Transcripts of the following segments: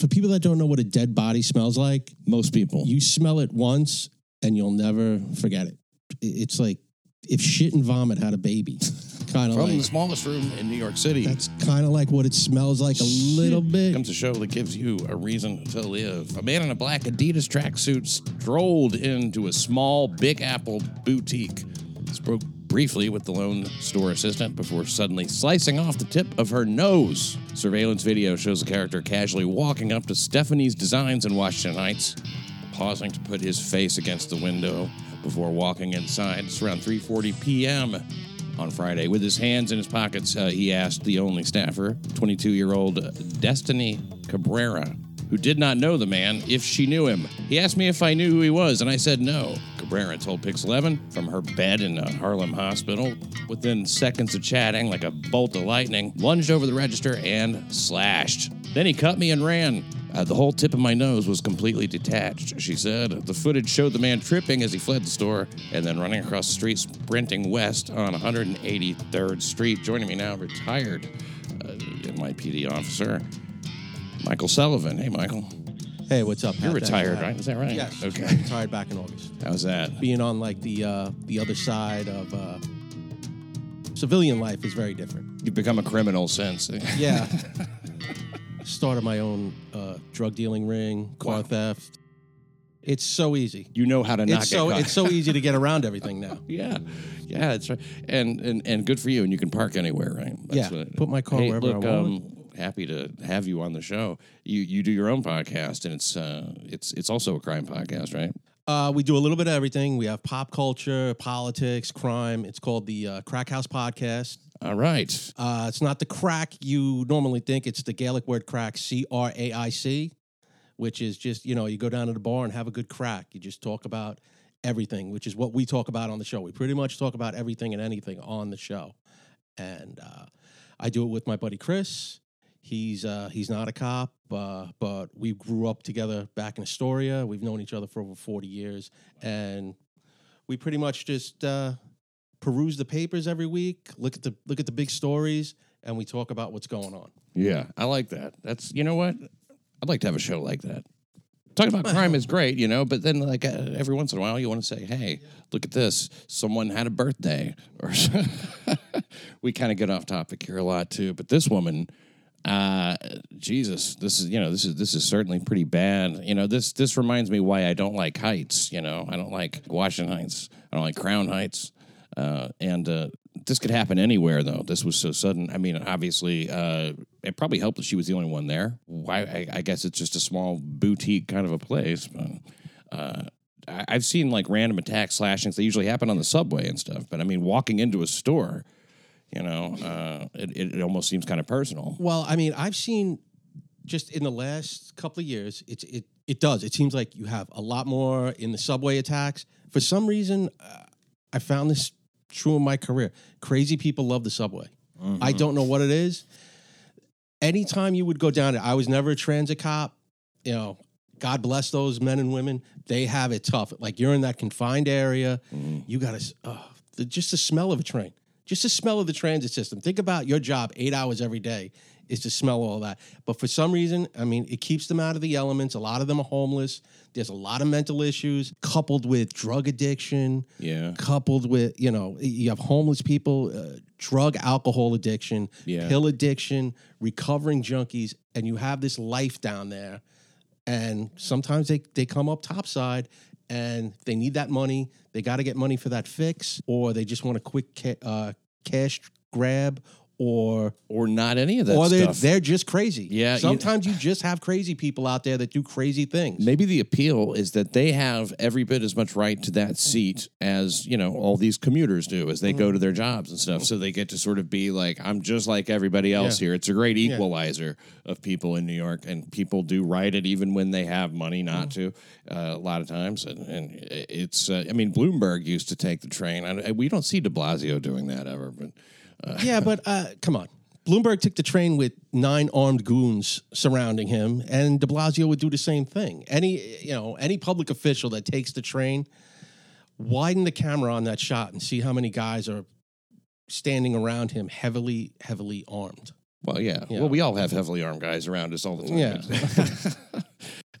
for people that don't know what a dead body smells like, Most people. you smell it once and you'll never forget it. It's like if shit and vomit had a baby. Kind of From the smallest room in New York City. that's kind of like what it smells like a little bit. comes a show that gives you a reason to live. A man in a black Adidas tracksuit strolled into a small Big Apple boutique. Spoke briefly with the lone store assistant before suddenly slicing off the tip of her nose. Surveillance video shows the character casually walking up to Stephanie's Designs in Washington Heights, pausing to put his face against the window before walking inside. It's around 3:40 p.m. on Friday. With his hands in his pockets, uh, he asked the only staffer, 22-year-old Destiny Cabrera, who did not know the man, if she knew him. He asked me if I knew who he was, and I said no. Cabrera told Pix 11 from her bed in a Harlem hospital. Within seconds of chatting, like a bolt of lightning, lunged over the register and slashed. Then he cut me and ran. Uh, the whole tip of my nose was completely detached, she said. The footage showed the man tripping as he fled the store and then running across the street, sprinting west on 183rd Street. Joining me now, retired uh, NYPD officer Michael Sullivan. Hey, Michael. Hey, what's up? You're Pat? Retired, right? Is that right? Yes. Okay. I retired back in August. How's that? Being on like the uh, the other side of uh, civilian life is very different. You've become a criminal since. Yeah. Started my own uh, drug dealing ring, car Wow. theft. It's so easy. You know how to not It's get so caught. it's so easy to get around everything now. Yeah, yeah, that's right. And and and good for you. And you can park anywhere, right? That's Yeah, put my car hey, wherever I want. Um, happy to have you on the show. You you do your own podcast, and it's uh it's it's also a crime podcast, right? Uh, we do a little bit of everything. We have pop culture, politics, crime. It's called the uh, Craic House Podcast. All right. Uh, it's not the crack you normally think. It's the Gaelic word craic, C R A I C, which is just, you know, you go down to the bar and have a good crack. You just talk about everything, which is what we talk about on the show. We pretty much talk about everything and anything on the show. And uh, I do it with my buddy Chris. He's uh, he's not a cop, uh, but we grew up together back in Astoria. We've known each other for over 40 years. And we pretty much just uh, peruse the papers every week, look at the look at the big stories, and we talk about what's going on. Yeah, I like that. That's you know what? I'd like to have a show like that. Talking about crime is great, you know, but then like uh, every once in a while you want to say, "Hey, look at this! Someone had a birthday," or we kind of get off topic here a lot too. But this woman, uh, Jesus, this is you know this is this is certainly pretty bad. You know this this reminds me why I don't like Heights. You know I don't like Washington Heights. I don't like Crown Heights. Uh, and uh, this could happen anywhere, though. This was so sudden. I mean, obviously, uh, it probably helped that she was the only one there. Why? I, I guess it's just a small boutique kind of a place. But uh, I've seen like random attack slashings. They usually happen on the subway and stuff. But I mean, walking into a store, you know, uh, it, it, it almost seems kind of personal. Well, I mean, I've seen just in the last couple of years, it's it it does. It seems like you have a lot more in the subway attacks. For some reason, uh, I found this true in my career. Crazy people love the subway. I don't know what it is. Anytime you would go down it, I was never a transit cop. You know, God bless those men and women. They have it tough. Like you're in that confined area. You got to, uh, just the smell of a train, just the smell of the transit system. Think about your job eight hours every day is to smell all that. But for some reason, I mean, it keeps them out of the elements. A lot of them are homeless. There's a lot of mental issues coupled with drug addiction Yeah. coupled with you know you have homeless people uh, drug alcohol addiction Yeah. pill addiction recovering junkies and you have this life down there and sometimes they, they come up topside and they need that money they got to get money for that fix or they just want a quick uh, cash grab or Or not any of that or they're, stuff. they're just crazy Yeah, sometimes you just have crazy people out there that do crazy things Maybe the appeal is that they have every bit as much right to that seat as, you know, all these commuters do as they Mm-hmm. go to their jobs and stuff. So they get to sort of be like, I'm just like everybody else Yeah. here. It's a great equalizer of people in New York. And people do write it even when they have money not Mm-hmm. to, uh, a lot of times. And, and it's, uh, I mean, Bloomberg used to take the train. I, we don't see de Blasio doing that ever, but. yeah, but uh, come on. Bloomberg took the train with nine armed goons surrounding him, and De Blasio would do the same thing. Any you know any public official that takes the train, widen the camera on that shot and see how many guys are standing around him, heavily, heavily armed. Well, yeah. Yeah. Well, we all have heavily armed guys around us all the time. Yeah.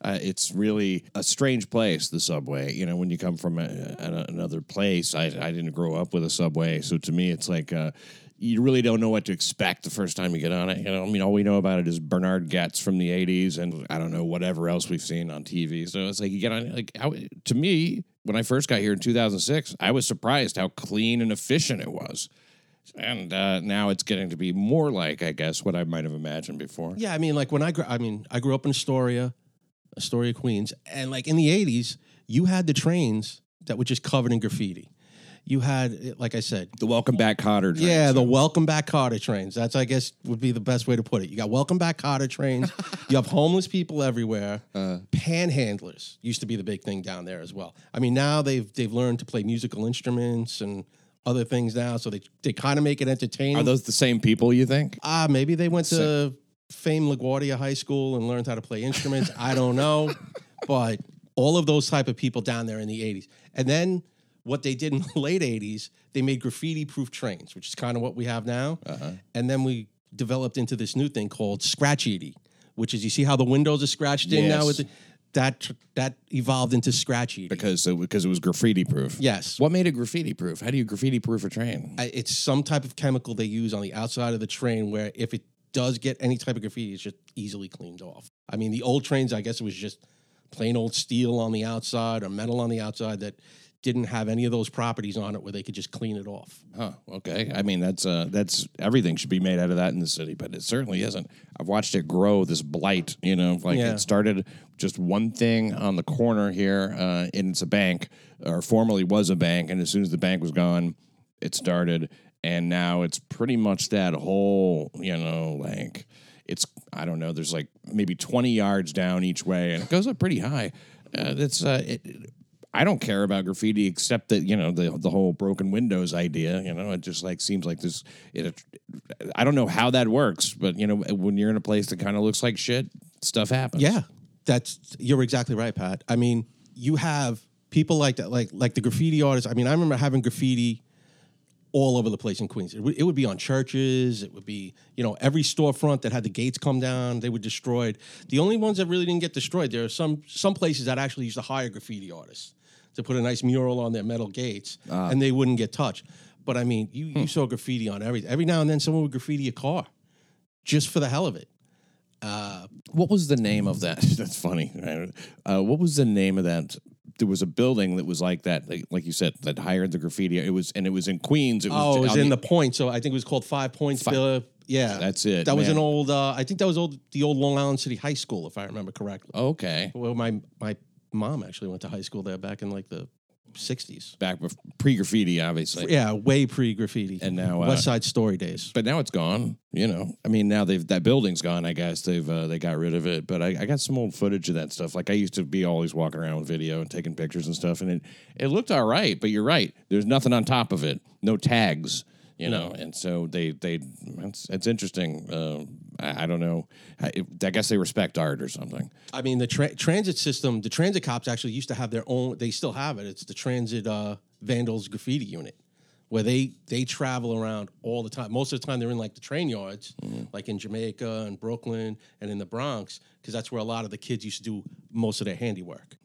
uh, it's really a strange place, the subway. You know, when you come from a, a, another place, I, I didn't grow up with a subway. So to me, it's like uh, you really don't know what to expect the first time you get on it. You know, I mean, all we know about it is Bernhard Goetz from the 80s and I don't know, whatever else we've seen on TV. So it's like you get on, like, to me, when I first got here in 2006, I was surprised how clean and efficient it was. And uh, now it's getting to be more like, I guess, what I might have imagined before. Yeah, I mean, like when I grew, I mean, I grew up in Astoria, Astoria, Queens, and like in the '80s, you had the trains that were just covered in graffiti. You had, like I said, The Welcome Back Kotter. trains. yeah, the Welcome Back Kotter trains. That's, I guess, would be the best way to put it. You got Welcome Back Kotter trains. you have homeless people everywhere. Panhandlers used to be the big thing down there as well. I mean, now they've they've learned to play musical instruments and other things now, so they they kind of make it entertaining. Are those the same people you think? Ah, maybe they went to Fame LaGuardia High School and learned how to play instruments. I don't know, but all of those type of people down there in the '80s, and then what they did in the late '80s, they made graffiti-proof trains, which is kind of what we have now, uh-huh. and then we developed into this new thing called Scratchiti, which is you see how the windows are scratched in now Yes. with the, that that evolved into Scratchiti. Because it, because it was graffiti proof. Yes. What made it graffiti proof? How do you graffiti proof a train? It's some type of chemical they use on the outside of the train where if it does get any type of graffiti, it's just easily cleaned off. I mean, the old trains, I guess it was just plain old steel on the outside or metal on the outside that didn't have any of those properties on it where they could just clean it off. Huh. Okay. I mean, that's uh, that's everything should be made out of that in the city, but it certainly isn't. I've watched it grow. This blight, you know, like Yeah. it started just one thing on the corner here, uh, and it's a bank, or formerly was a bank, and as soon as the bank was gone, it started, and now it's pretty much that whole, you know, like it's I don't know. There's like maybe 20 yards down each way, and it goes up pretty high. Uh, it's uh, it, I don't care about graffiti except that you know the the whole broken windows idea. You know, it just like seems like this. It, I don't know how that works, but you know, when you're in a place that kind of looks like shit, stuff happens. Yeah, that's you're exactly right, Pat. I mean, you have people like that, like like the graffiti artists. I mean, I remember having graffiti all over the place in Queens. It would, it would be on churches. It would be you know every storefront that had the gates come down. They were destroyed. The only ones that really didn't get destroyed. There are some some places that actually used to hire graffiti artists to put a nice mural on their metal gates, and they wouldn't get touched. But I mean, you you saw graffiti on everything. Every now and then, someone would graffiti a car, just for the hell of it. What was the name of that? That's funny. right? Uh, what was the name of that? There was a building that was like that, like, like you said, that hired the graffiti. It was, and it was in Queens. It was Oh, it was in the point. So I think it was called 5Pointz. Bill. Yeah, That's it, That was an old. Uh, I think that was old. The old Long Island City High School, if I remember correctly. Okay, Well, my my mom actually went to high school there back in like the '60s. back pre graffiti, obviously. Yeah, way pre graffiti. And now, uh, West Side Story days. but now it's gone. You know, I mean, now they've that building's gone. I guess they've uh, they got rid of it. But I, I got some old footage of that stuff. Like I used to be always walking around with video and taking pictures and stuff, and it it looked all right. But you're right. There's nothing on top of it. No tags. You know, and so they they it's, it's interesting. Uh, I, I don't know. I, I guess they respect art or something. I mean, the tra- transit system. The transit cops actually used to have their own. They still have it. It's the Transit uh, Vandals Graffiti Unit, where they they travel around all the time. Most of the time, they're in like the train yards, like in Jamaica and Brooklyn and in the Bronx, because that's where a lot of the kids used to do most of their handiwork.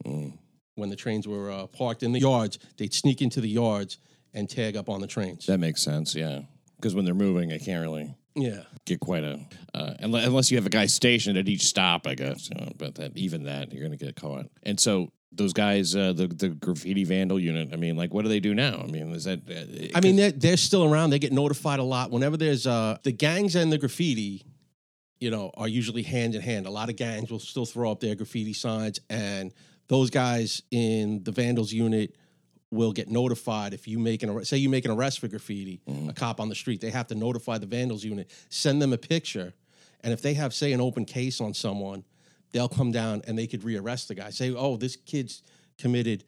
When the trains were uh, parked in the yards, they'd sneak into the yards and tag up on the trains. That makes sense. Yeah, because when they're moving, I can't really yeah. get quite a uh, unless, unless you have a guy stationed at each stop, I guess. You know, but that even that you're going to get caught. And so those guys, uh, the the graffiti vandal unit. I mean, like, what do they do now? I mean, is that? Uh, I mean, they're, they're still around. They get notified a lot. Whenever there's uh, the gangs and the graffiti, you know, are usually hand in hand. A lot of gangs will still throw up their graffiti signs, and those guys in the vandals unit will get notified if you make an arrest. Say you make an arrest for graffiti, mm-hmm. a cop on the street, they have to notify the vandals unit, send them a picture, and if they have, say, an open case on someone, they'll come down and they could rearrest the guy. Say, oh, this kid's committed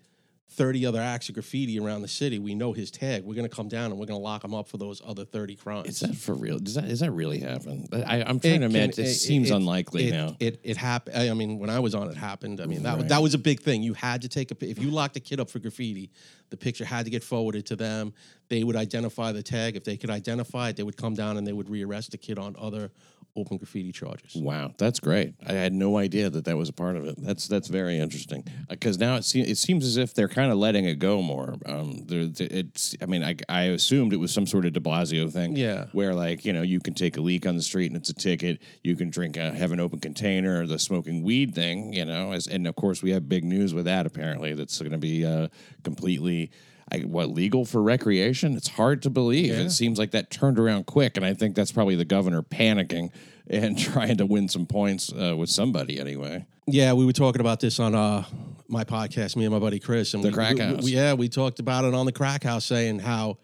30 other acts of graffiti around the city. We know his tag. We're going to come down and we're going to lock him up for those other 30 crimes. is that for real? Does that is that really happen? I, I'm trying It to can- imagine. It, seems it- unlikely it, now. It it happened. I mean, when I was on, it happened. I mean, that Right. that was a big thing. You had to take a if you locked a kid up for graffiti, the picture had to get forwarded to them. They would identify the tag. If they could identify it, they would come down and they would rearrest the kid on other open graffiti charges. Wow, that's great. I had no idea that that was a part of it. That's that's very interesting because now it seems it seems as if they're kind of letting it go more. Um, it's I mean I, I assumed it was some sort of De Blasio thing. Yeah. where like you know you can take a leak on the street and it's a ticket. You can drink a, have an open container. The smoking weed thing, you know, as, and of course we have big news with that. Apparently, that's going to be uh, completely. I, what legal for recreation? It's hard to believe. It seems like that turned around quick, and I think that's probably the governor panicking and trying to win some points uh, with somebody anyway. Yeah, we were talking about this on uh, my podcast, me and my buddy Chris, and The we, Craic House. we- yeah, we talked about it on the Craic House, saying how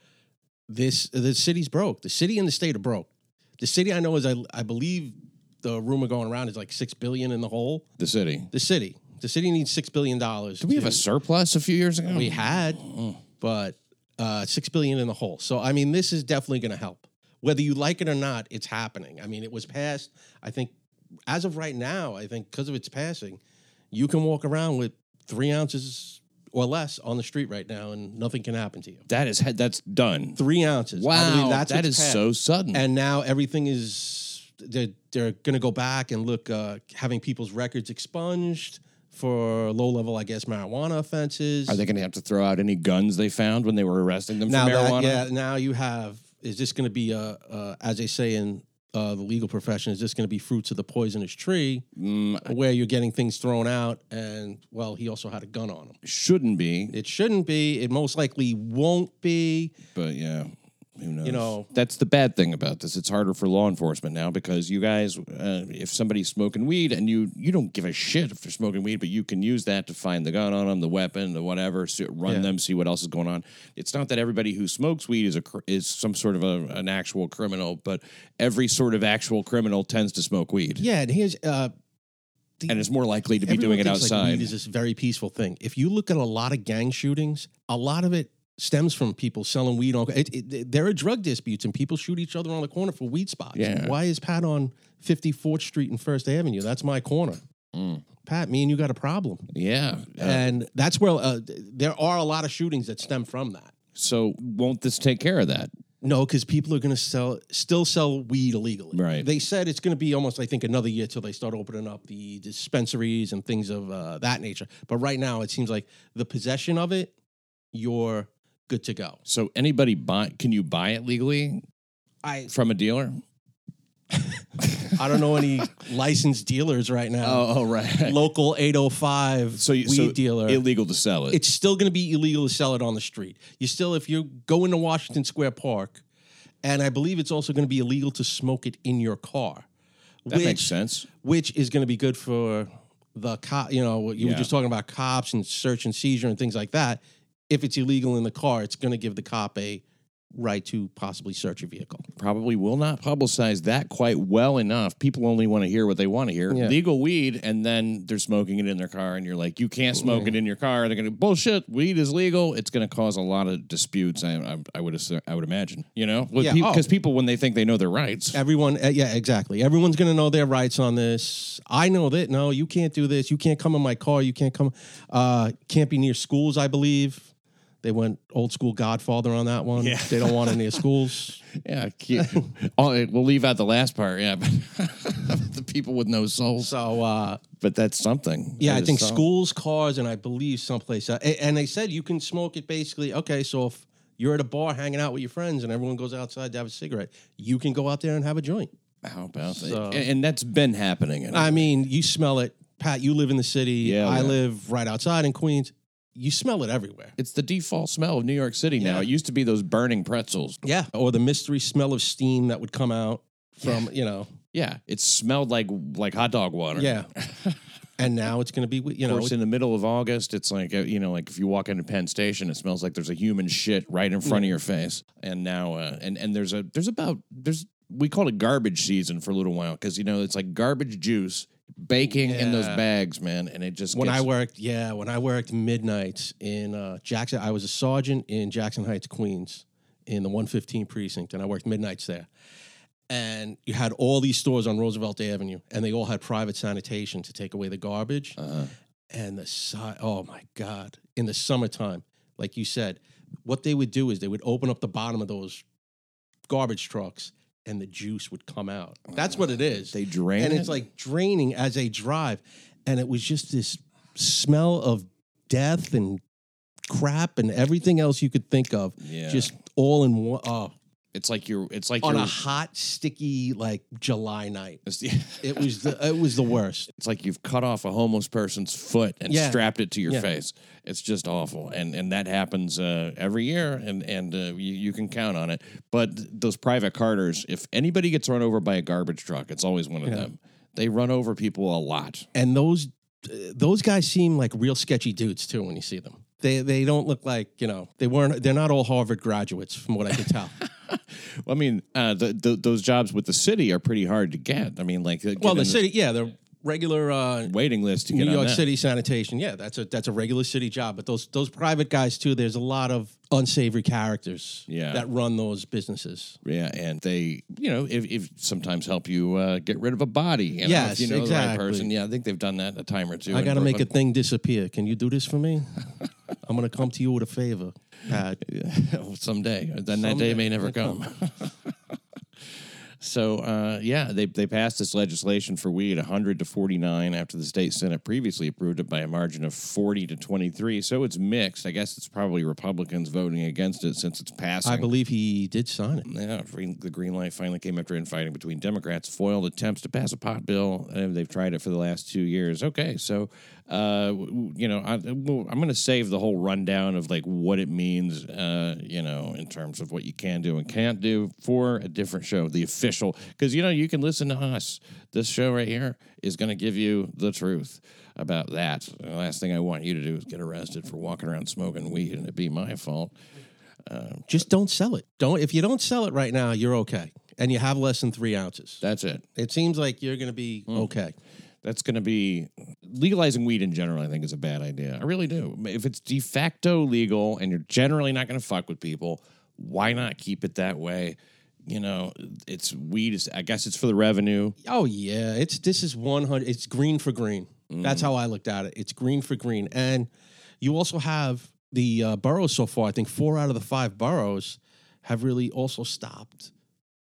this the city's broke. The city and the state are broke. The city, I know, is I, I believe the rumor going around is like six billion in the hole. The city. The city, the city needs six billion dollars. Did we have a surplus a few years ago? We had, but uh, six billion in the hole. So I mean, this is definitely going to help. Whether you like it or not, it's happening. I mean, it was passed. I think as of right now, I think because of its passing, you can walk around with three ounces or less on the street right now, and nothing can happen to you. That is that's done. Three ounces. Wow, that's that is so sudden. And now everything is they're they're going to go back and look uh, having people's records expunged for low level, I guess, marijuana offenses. Are they going to have to throw out any guns they found when they were arresting them now for marijuana? That, yeah, now you have. Is this going to be uh, uh, as they say in uh, the legal profession? Is this going to be fruits of the poisonous tree, Mm, where you're getting things thrown out? And well, he also had a gun on him. shouldn't be, It shouldn't be. It most likely won't be. but yeah, who knows? know- that's the bad thing about this. It's harder for law enforcement now because you guys, uh, if somebody's smoking weed and you you don't give a shit if they're smoking weed, but you can use that to find the gun on them, the weapon, the whatever, so run Yeah. them, see what else is going on. It's not that everybody who smokes weed is a is some sort of a, an actual criminal, but every sort of actual criminal tends to smoke weed, Yeah, and here's. Uh, the- and is more likely to be doing it thinks, like, outside. weed is this very peaceful thing. If you look at a lot of gang shootings, a lot of it stems from people selling weed on. It, it, there are drug disputes, and people shoot each other on the corner for weed spots. Yeah. Why is Pat on 54th Street and First Avenue? That's my corner. Mm. Pat, me and you got a problem, yeah. Uh, and that's where uh, there are a lot of shootings that stem from that. so won't this take care of that? No, because people are going to sell, still sell weed illegally. Right. They said it's going to be almost, I think, another year till they start opening up the dispensaries and things of uh, that nature. But right now, it seems like the possession of it, you're good to go. So anybody buy? Can you buy it legally I from a dealer? I don't know any licensed dealers right now. oh, oh right. Local 805 So you weed so dealer. illegal to sell it. it's still going to be illegal to sell it on the street. You still, if you go into Washington Square Park, and I believe it's also going to be illegal to smoke it in your car. that which, makes sense. Which is going to be good for the cop. You know, you were just talking about cops and search and seizure and things like that. If it's illegal in the car, it's going to give the cop a right to possibly search a vehicle. Probably will not publicize that quite well enough. People only want to hear what they want to hear. Yeah. Legal weed, and then they're smoking it in their car, and you're like, you can't smoke it in your car. They're going to bullshit. Weed is legal. It's going to cause a lot of disputes. I, I, I would assume, I would imagine. You know, because Yeah, oh. people when they think they know their rights. Everyone, uh, yeah, exactly. Everyone's going to know their rights on this. I know that. No, you can't do this. You can't come in my car. You can't come. Uh, can't be near schools. I believe they went old school Godfather on that one. Yeah. They don't want any near schools. Yeah, cute. oh, we'll leave out the last part. Yeah, but the people with no souls. So uh, But that's something. yeah, That I think something. schools, cars, and I believe someplace. Uh, and they said you can smoke it basically. Okay, so if you're at a bar hanging out with your friends and everyone goes outside to have a cigarette, you can go out there and have a joint. How about that? So- And, and that's been happening. I mean, you smell it. Pat, you live in the city. Yeah, I yeah. live right outside in Queens. You smell it everywhere. it's the default smell of New York City now. Yeah. It used to be those burning pretzels. Yeah. Or the mystery smell of steam that would come out from, you know, Yeah, it smelled like like hot dog water. yeah. and now it's going to be, you Of know, course, in the middle of August, it's like uh, you know, like if you walk into Penn Station, it smells like there's a human shit right in front of your face. And now, uh, and and there's a there's about there's we called it garbage season for a little while because you know it's like garbage juice baking in those bags, man, and it just when gets, I worked, yeah, when I worked midnights in uh, Jackson, I was a sergeant in Jackson Heights, Queens, in the 115 precinct, and I worked midnights there. And you had all these stores on Roosevelt Avenue, and they all had private sanitation to take away the garbage. Uh, And the si- oh my god, in the summertime, like you said, what they would do is they would open up the bottom of those garbage trucks and the juice would come out. Oh, That's what it is. They drain and it? it's like draining as they drive, and it was just this smell of death and crap and everything else you could think of, Yeah. just all in one. Oh, It's like you're. It's like on you're. a hot, sticky like July night. It was the it was the worst. it's like you've cut off a homeless person's foot and Yeah. strapped it to your Yeah. face. It's just awful, and and that happens uh, every year, and and uh, you, you can count on it. But those private carters, if anybody gets run over by a garbage truck, it's always one of Yeah. them. They run over people a lot. And those uh, those guys seem like real sketchy dudes too when you see them. They they don't look like you know they weren't. They're not all Harvard graduates from what I can tell. Well, I mean, uh, the, the, those jobs with the city are pretty hard to get. I mean, like uh, well, the city, yeah, the regular uh, waiting list to get New York that. City sanitation. Yeah, that's a that's a regular city job. But those those private guys too. There's a lot of unsavory characters Yeah. that run those businesses. Yeah, and they, you know, if, if sometimes help you uh, get rid of a body. You know, Yes, you know the right exactly. person. Yeah, I think they've done that a time or two. I got to make a thing disappear. Can you do this for me? I'm going to come to you with a favor, Pat. someday. Then that day may never come. so uh, yeah, they they passed this legislation for weed 100 to 49 after the state senate previously approved it by a margin of 40 to 23. So it's mixed. I guess it's probably Republicans voting against it since it's passing. I believe he did sign it. Yeah, green- the green light finally came after infighting between Democrats, foiled attempts to pass a pot bill, and they've tried it for the last two years. Okay, so uh, you know, I, I'm going to save the whole rundown of like what it means, uh, you know, in terms of what you can do and can't do for a different show, the official, because you know you can listen to us. This show right here is going to give you the truth about that. The last thing I want you to do is get arrested for walking around smoking weed, and it be my fault. Just don't sell it. Don't if you don't sell it right now, you're okay, and you have less than three ounces. That's it. It seems like you're going to be okay. That's going to be legalizing weed in general. I think is a bad idea. I really do. If it's de facto legal and you're generally not going to fuck with people, why not keep it that way? You know, it's weed. Is, I guess it's for the revenue. Oh yeah, it's this is one hundred. It's green for green. That's how I looked at it. It's green for green, and you also have the uh, boroughs so far. I think four out of the five boroughs have really also stopped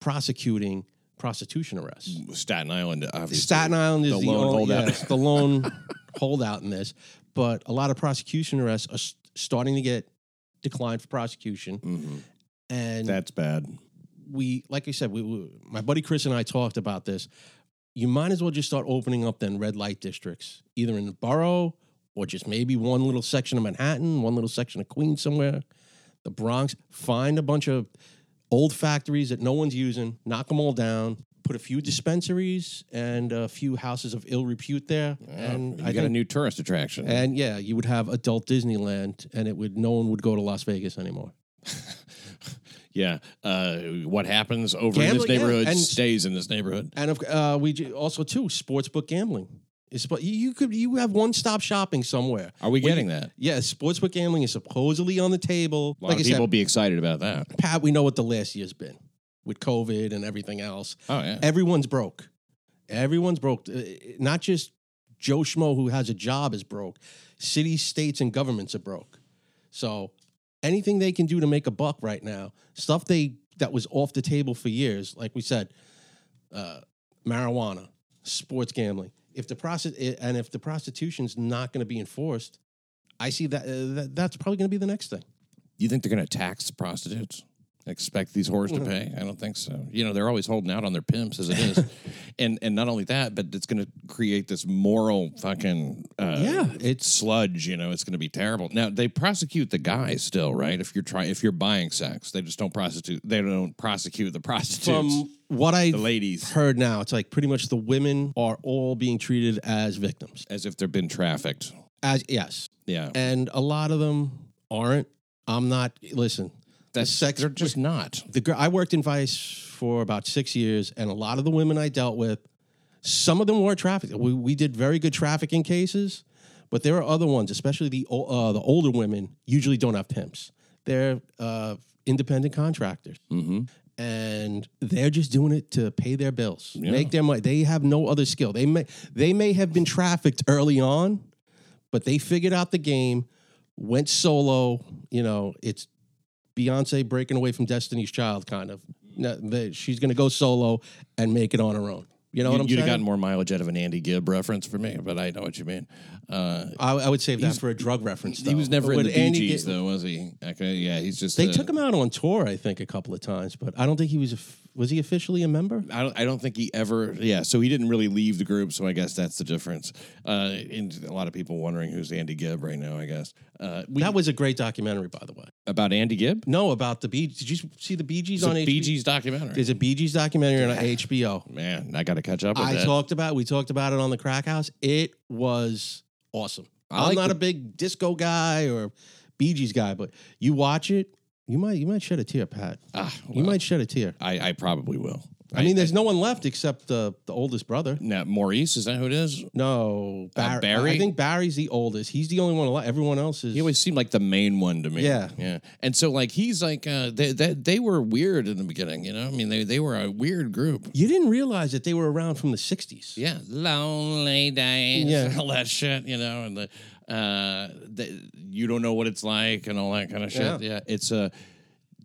prosecuting prostitution arrests. Staten Island, obviously. Staten Island is the the, lone only, holdout. yes, the lone holdout in this, but a lot of prosecution arrests are starting to get declined for prosecution, Mhm. and That's bad. we, like I said, we, we, my buddy Chris and I talked about this. You might as well just start opening up then red light districts, either in the borough or just maybe one little section of Manhattan, one little section of Queens somewhere, the Bronx. Find a bunch of old factories that no one's using, knock them all down, put a few dispensaries and a few houses of ill repute there, and You I got a new tourist attraction. and yeah, you would have adult Disneyland, and it would no one would go to Las Vegas anymore. yeah. Uh, what happens over in this Gambling, yeah, neighborhood and- stays in this neighborhood. And of, uh, we also too sportsbook gambling. Is but you could you have one stop shopping somewhere. Are we getting you- that? Yeah, sportsbook gambling is supposedly on the table. A lot like I of people will said, be excited about that. Pat, we know what the last year's been with COVID and everything else. Oh yeah. Everyone's broke. Everyone's broke. Uh, Not just Joe Schmo who has a job is broke. Cities, states, and governments are broke. So anything they can do to make a buck right now, stuff they that was off the table for years, like we said, uh, marijuana, sports gambling. If the prosti- and if the prostitution's not going to be enforced, I see that, uh, that that's probably going to be the next thing. You think they're going to tax prostitutes? Expect these whores Mm-hmm. to pay? I don't think so. You know, they're always holding out on their pimps as it is, and and not only that, but it's going to create this moral fucking uh, Yeah, it's sludge. You know, it's going to be terrible. Now they prosecute the guys still, right? If you're trying, if you're buying sex, they just don't prosecute. They don't prosecute the prostitutes, From what I the ladies, heard now, it's like pretty much the women are all being treated as victims. as if they've been trafficked. As yes, Yeah, and a lot of them aren't. I'm not. Listen, that's sex- They're just not. the girl I worked in Vice for about six years, and a lot of the women I dealt with, some of them were trafficked. We, we did very good trafficking cases, but there are other ones, especially the uh, the older women, usually don't have pimps. They're uh, independent contractors. Mm-hmm. and they're just doing it to pay their bills, make their money. They have no other skill. They may they may have been trafficked early on, but they figured out the game, went solo. You know, it's Beyonce breaking away from Destiny's Child, kind of. She's going to go solo and make it on her own. You know what I'm saying? You'd have saying? gotten more mileage out of an Andy Gibb reference for me, but I know what you mean. Uh, I, I would save that for a drug reference. he was though. never in Would the Bee Andy Gees, get- though, was he? Okay, yeah, he's just. They uh, took him out on tour, I think, a couple of times, but I don't think he was. A, was he officially a member? I don't, I don't think he ever. Yeah, so he didn't really leave the group. So I guess that's the difference. Uh, and a lot of people wondering who's Andy Gibb right now. I guess uh, we, that was a great documentary, by the way. About Andy Gibb. No, about the Bee. Did you see the Bee Gees It's on a HBO? Bee Gees documentary. There's a Bee Gees documentary on HBO. Man, I got to catch up with I that. talked about. We talked about it on the Craic House. It was awesome. I I'm like not the- a big disco guy or Bee Gees guy, but you watch it, you might you might shed a tear, Pat. ah, You well, might shed a tear. I, I probably will. I mean, there's no one left except the the oldest brother. now Maurice is that who it is? No, Barry. Barry? I think Barry's the oldest. He's the only one alive. Everyone else is. He always seemed like the main one to me. Yeah. yeah. And so like he's like uh, they, they they were weird in the beginning. You know, I mean they they were a weird group. you didn't realize that they were around from the '60s. Yeah, lonely days, Yeah. all that shit, you know, and the, uh, the you don't know what it's like and all that kind of shit. Yeah. Yeah, it's a, it's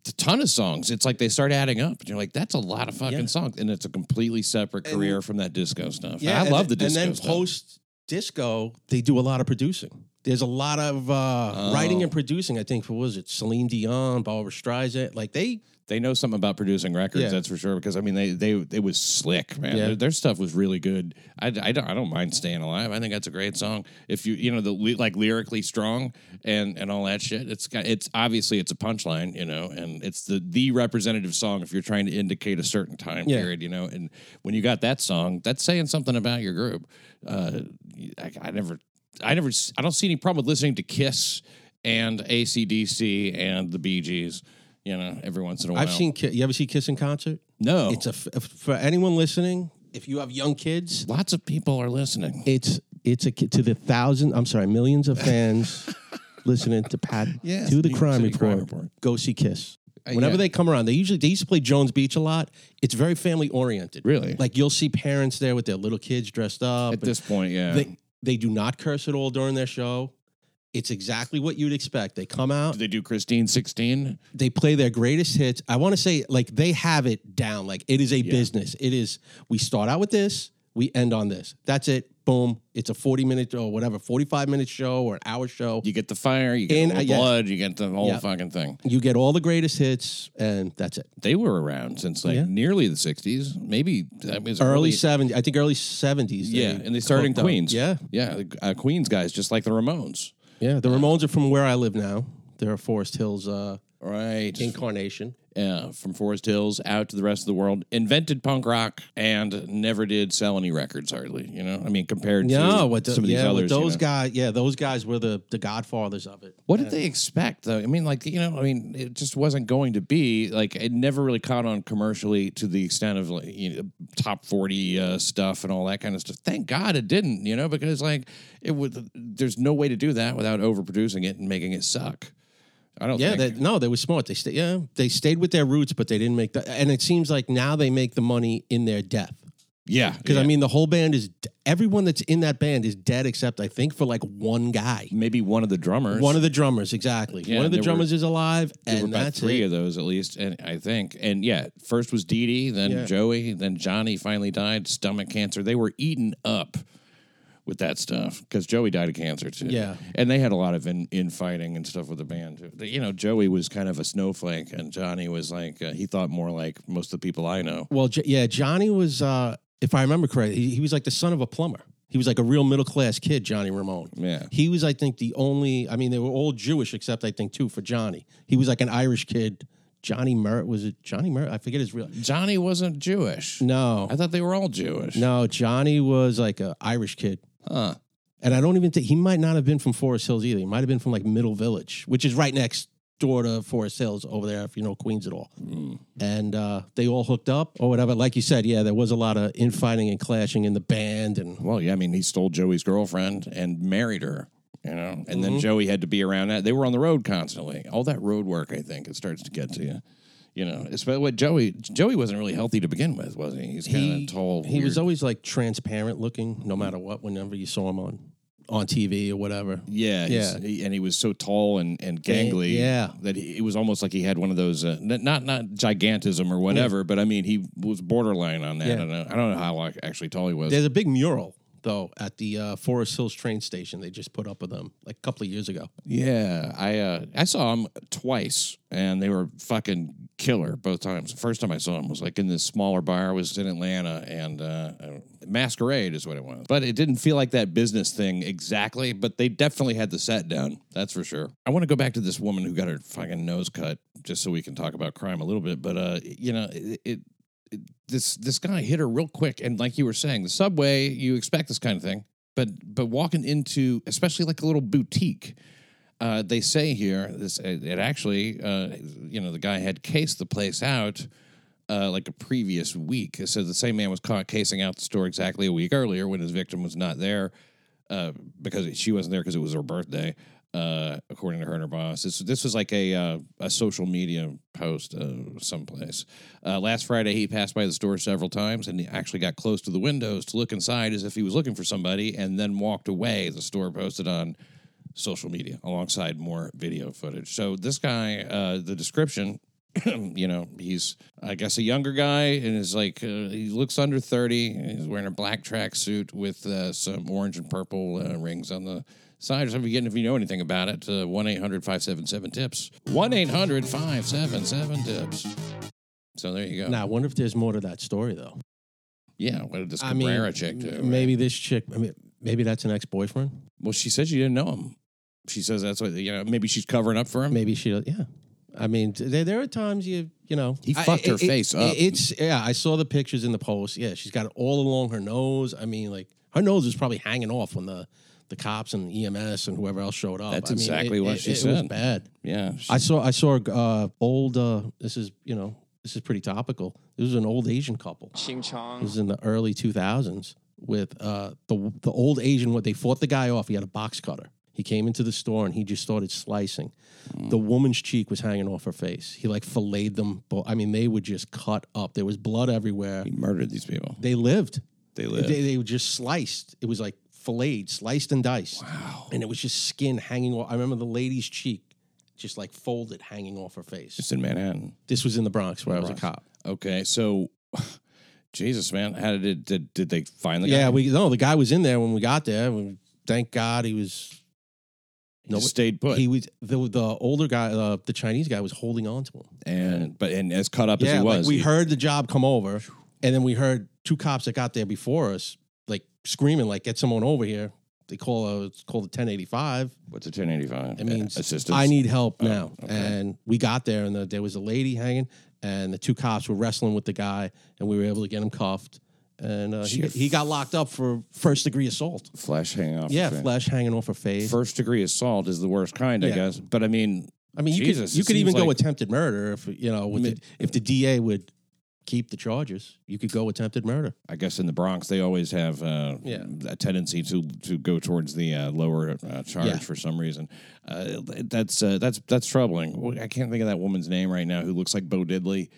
a ton of songs. It's like they start adding up, and you're like, that's a lot of fucking Yeah. songs, and it's a completely separate career from that disco stuff. Yeah, I and love the disco And then stuff. post disco, they do a lot of producing. There's a lot of uh, Oh. writing and producing. I think for what was it Celine Dion, Barbra Streisand. Like they, they know something about producing records, Yeah. that's for sure. Because I mean, they they it was slick, man. Yeah. Their, their stuff was really good. I, I don't I don't mind staying alive. I think that's a great song. If you you know the like lyrically strong and and all that shit. It's got it's obviously it's a punchline, you know, and it's the the representative song if you're trying to indicate a certain time Yeah. period, you know. And when you got that song, that's saying something about your group. Uh, I, I never. I never. I don't see any problem with listening to Kiss and ACDC and the Bee Gees. You know, every once in a while. I've seen. Ki- You ever see Kiss in concert? No, It's a f- for anyone listening. If you have young kids, lots of people are listening. it's it's a ki- to the thousand. I'm sorry, millions of fans listening to Pat Yes, to the New York crime City report, Crime Report. Go see Kiss. Uh, Whenever yeah. they come around, they usually they used to play Jones Beach a lot. It's very family oriented. Really? like you'll see parents there with their little kids dressed up. At and this point, yeah. they they do not curse at all during their show. It's exactly what you'd expect. They come out, Do they do Christine 16? they play their greatest hits. I want to say like they have it down. Like it is a business. It is we start out with this, we end on this. That's it. Boom. It's a 40 minute or whatever, 45 minute show or an hour show. You get the fire, you get In- the uh, yeah. blood, you get the whole Yeah. fucking thing. You get all the greatest hits and that's it. They were around since like Yeah. nearly the 60s. Maybe that was Early early. 70s, I think early 70s. yeah, and they started in. Queens. Yeah. Yeah, uh, Queens guys, just like the Ramones. Yeah. The Ramones are from where I live now. They're a Forest Hills uh, Right. incarnation. Yeah, from Forest Hills out to the rest of the world. Invented punk rock and never did sell any records hardly. You know, I mean, compared Yeah, to what the, some of these yeah, others. with you those know. guys, yeah, those guys were the the godfathers of it. What did they expect, though? I mean, like you know, I mean, it just wasn't going to be like it never really caught on commercially to the extent of like you know, top forty uh, stuff and all that kind of stuff. Thank God it didn't, you know, because like it would. There's no way to do that without overproducing it and making it suck. I don't. Yeah, think. they, no, they were smart. They stayed, yeah, they stayed with their roots, but they didn't make that. And it seems like now they make the money in their death. yeah, Because yeah. I mean, the whole band is everyone that's in that band is dead except I think for like one guy, maybe one of the drummers. one of the drummers. Exactly, Yeah, one of the there were- drummers is alive, and that's three it. of those at least, and I think, and yeah, first was Dee Dee, then Yeah. Joey, then Johnny finally died, stomach cancer. They were eaten up with that stuff because Joey died of cancer too. Yeah. and they had a lot of in, infighting and stuff with the band. Too. You know, Joey was kind of a snowflake, and Johnny was like uh, he thought more like most of the people I know. Well, J- yeah, Johnny was, uh, if I remember correctly, he, he was like the son of a plumber. He was like a real middle class kid, Johnny Ramone. Yeah. He was, I think, the only. I mean, they were all Jewish except I think two for Johnny. He was like an Irish kid. Johnny Merritt was it Johnny Merritt? I forget his real. Johnny wasn't Jewish. No, I thought they were all Jewish. no, Johnny was like a Irish kid. Huh. And I don't even think he might not have been from Forest Hills either. He might have been from like Middle Village, which is right next door to Forest Hills over there, if you know Queens at all. And uh, they all hooked up or whatever. Like you said, yeah, there was a lot of infighting and clashing in the band. And Well, yeah, I mean, he stole Joey's girlfriend and married her, you know, and Mm-hmm. then Joey had to be around that. They were on the road constantly. All that road work, I think, it starts to get to you. You know, especially what Joey Joey wasn't really healthy to begin with, was he? He's kind he, of tall. he was weird. always like transparent looking, no matter what, whenever you saw him on on TV or whatever. Yeah, he's- Yeah. he- and he was so tall and, and Gang- gangly. yeah. that he, it was almost like he had one of those uh, n- not not gigantism or whatever, but I mean he was borderline on that. Yeah. I, don't know, I don't know how like, actually tall he was. There's a big mural though at the uh, Forest Hills train station. They just put up with them like a couple of years ago. Yeah, I uh, I saw him twice, and they were fucking killer both times. The first time I saw him was like in this smaller bar. I was in Atlanta, and uh, Masquerade is what it was. But it didn't feel like that business thing exactly. But they definitely had the set down. That's for sure. I want to go back to this woman who got her fucking nose cut, just so we can talk about crime a little bit. But uh, you know, it, it this this guy hit her real quick, and like you were saying, the subway, you expect this kind of thing, but but walking into especially like a little boutique. Uh, they say here this it, actually uh, you know the guy had cased the place out uh, like a previous week. Says the same man was caught casing out the store exactly a week earlier when his victim was not there uh, because she wasn't there because it was her birthday. Uh, according to her and her boss, this this was like a uh, a social media post someplace. Last Friday, he passed by the store several times and he actually got close to the windows to look inside as if he was looking for somebody, and then walked away. The store posted on social media alongside more video footage. So this guy, uh, the description, you know, he's I guess a younger guy and is like uh, he looks under thirty. He's wearing a black tracksuit with uh, some orange and purple uh, rings on the side. So if you if you know anything about it, uh, one 577 tips. One 577 tips. So there you go. Now, I wonder if there's more to that story though. Yeah, what did this I mean, Cabrera chick do? right? maybe this chick. I mean, maybe that's an ex-boyfriend. Well, she said she didn't know him. She says that's what you know. Maybe she's covering up for him. Maybe she. Yeah. I mean, there, there are times you you know He I- fucked her it- face it- up. It's yeah. I saw the pictures in the post. Yeah, she's got it all along her nose. I mean, like her nose was probably hanging off when the the cops and EMS and whoever else showed up. That's I mean, exactly it- what it- she it was said. bad. Yeah, I saw I saw uh, old. Uh, this is you know this is pretty topical. This was an old Asian couple. Xing This Chong. was in the early 2000s with uh, the the old Asian. What they fought the guy off. He had a box cutter. He came into the store and he just started slicing. Mm. The woman's cheek was hanging off her face. He like filleted them. I mean, they would just cut up. There was blood everywhere. he murdered these people. They lived. They lived. They, they were just sliced. It was like filleted, sliced and diced. Wow. And it was just skin hanging off. I remember the lady's cheek just like folded, hanging off her face. Just in Manhattan. This was in the Bronx where I was a cop. Okay, so Jesus, man, how did it? Did, did they find the guy? Yeah, we no, the guy was in there when we got there. We- Thank God he was. He just stayed put. He was the the older guy, uh, the Chinese guy, was holding on to him. and but and as cut up as Yeah, he like was, we he- heard the job come over, and then we heard two cops that got there before us, like screaming, like "Get someone over here!" They call a it's called a 1085. what's a 1085? It means assistance. I need help now. okay. And we got there, and the, there was a lady hanging, and the two cops were wrestling with the guy, and we were able to get him cuffed. And uh, he, he got locked up for first degree assault. flesh hanging off. Yeah, face. flesh hanging off her face. First degree assault is the worst kind, I Yeah. guess. But I mean, I mean, you Jesus, could you it could even go like- attempted murder if you know with the, if the DA would keep the charges. You could go attempted murder. I guess in the Bronx they always have uh, Yeah. a tendency to to go towards the uh, lower uh, charge Yeah. for some reason. Uh, that's uh, that's that's troubling. I can't think of that woman's name right now who looks like Bo Diddley,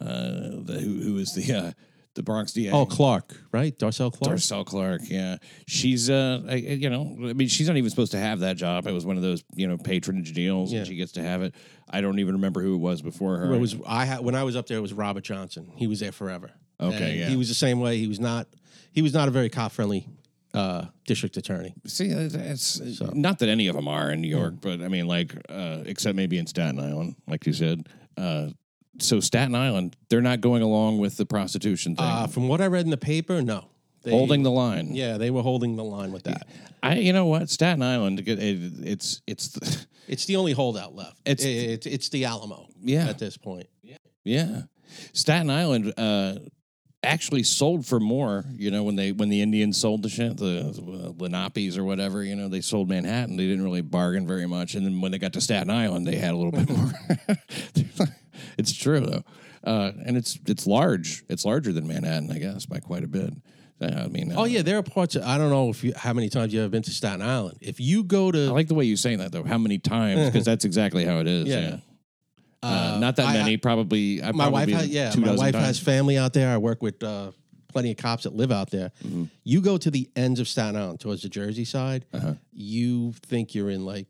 uh, the, who who is the uh, the Bronx DA. Oh, Clark, right? Darcel Clark. Darcel Clark, yeah, she's uh, I- you know, I mean, she's not even supposed to have that job. It was one of those, you know, patronage deals, Yeah. and she gets to have it. I don't even remember who it was before her. It was I had when I was up there. It was Robert Johnson. He was there forever. Okay, And yeah. He was the same way. He was not. He was not a very cop friendly uh, district attorney. See, it's, it's not that any of them are in New York, but I mean, like, uh, except maybe in Staten Island, like you said. Uh, so Staten Island, they're not going along with the prostitution thing, Uh, from what I read in the paper, no. They, holding the line. Yeah, they were holding the line with that. I, you know what, Staten Island, it, it, it's it's the, It's the only holdout left. It's- It's it's, the Alamo. Yeah. At this point. yeah, Staten Island. Uh, actually sold for more you know when they when the indians sold the shit the uh, lenapes or whatever you know they sold manhattan they didn't really bargain very much and then when they got to staten island they had a little bit more it's true though uh, and it's it's large it's larger than manhattan i guess by quite a bit Uh, i mean Oh uh, yeah, there are parts. Of, I don't know if you how many times you ever been to Staten Island. If you go to i like the way you're saying that though how many times because that's exactly how it is yeah, Yeah. Uh, not that I- many probably I my wife has yeah my wife times. has family out there i work with uh plenty of cops that live out there. You go to the ends of Staten Island towards the Jersey side, Uh-huh. you think you're in like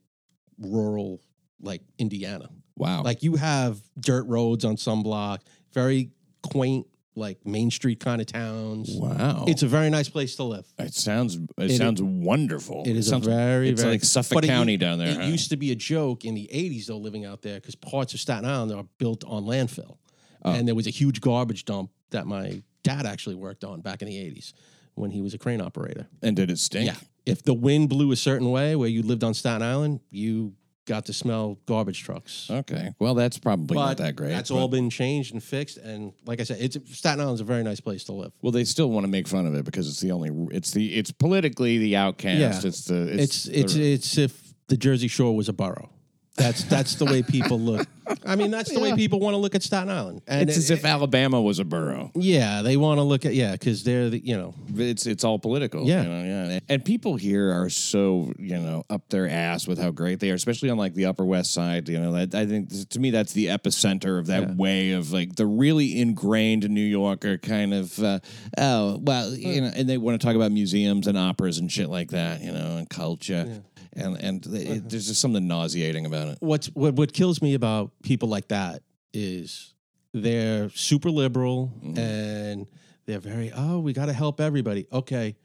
rural, like Indiana. Wow. Like you have dirt roads on some block, very quaint, like Main Street kind of towns. wow. It's a very nice place to live. it sounds it, It- sounds wonderful. It is sounds, a very, it's very like Suffolk it County u- down there. It huh? used to be a joke in the '80s, though, living out there because parts of Staten Island are built on landfill, Oh. and there was a huge garbage dump that my dad actually worked on back in the '80s when he was a crane operator. and did it stink? Yeah, if the wind blew a certain way where you lived on Staten Island, you got to smell garbage trucks. Okay. Well, that's probably not that great. That's but- all been changed and fixed, and like I said, it's Staten Island's a very nice place to live. Well, they still want to make fun of it because it's the only. It's the. It's politically the outcast. Yeah. It's the. It's It's it's it's, if the Jersey Shore was a borough. That's that's the way people look. I mean, that's the way people want to look at Staten Island. And it's as it- if Alabama was a borough. yeah, they want to look at yeah because they're the, you know It's it's all political. Yeah. you know, yeah. And people here are so you know up their ass with how great they are, especially on like the Upper West Side. You know, that, I think to me that's the epicenter of that way of like the really ingrained New Yorker kind of. Uh, oh well, you know, and they want to talk about museums and operas and shit like that. You know, and culture. And and it, there's just something nauseating about it. what's what what kills me about people like that is they're super liberal Mm-hmm. and they're very oh we got to help everybody. Okay,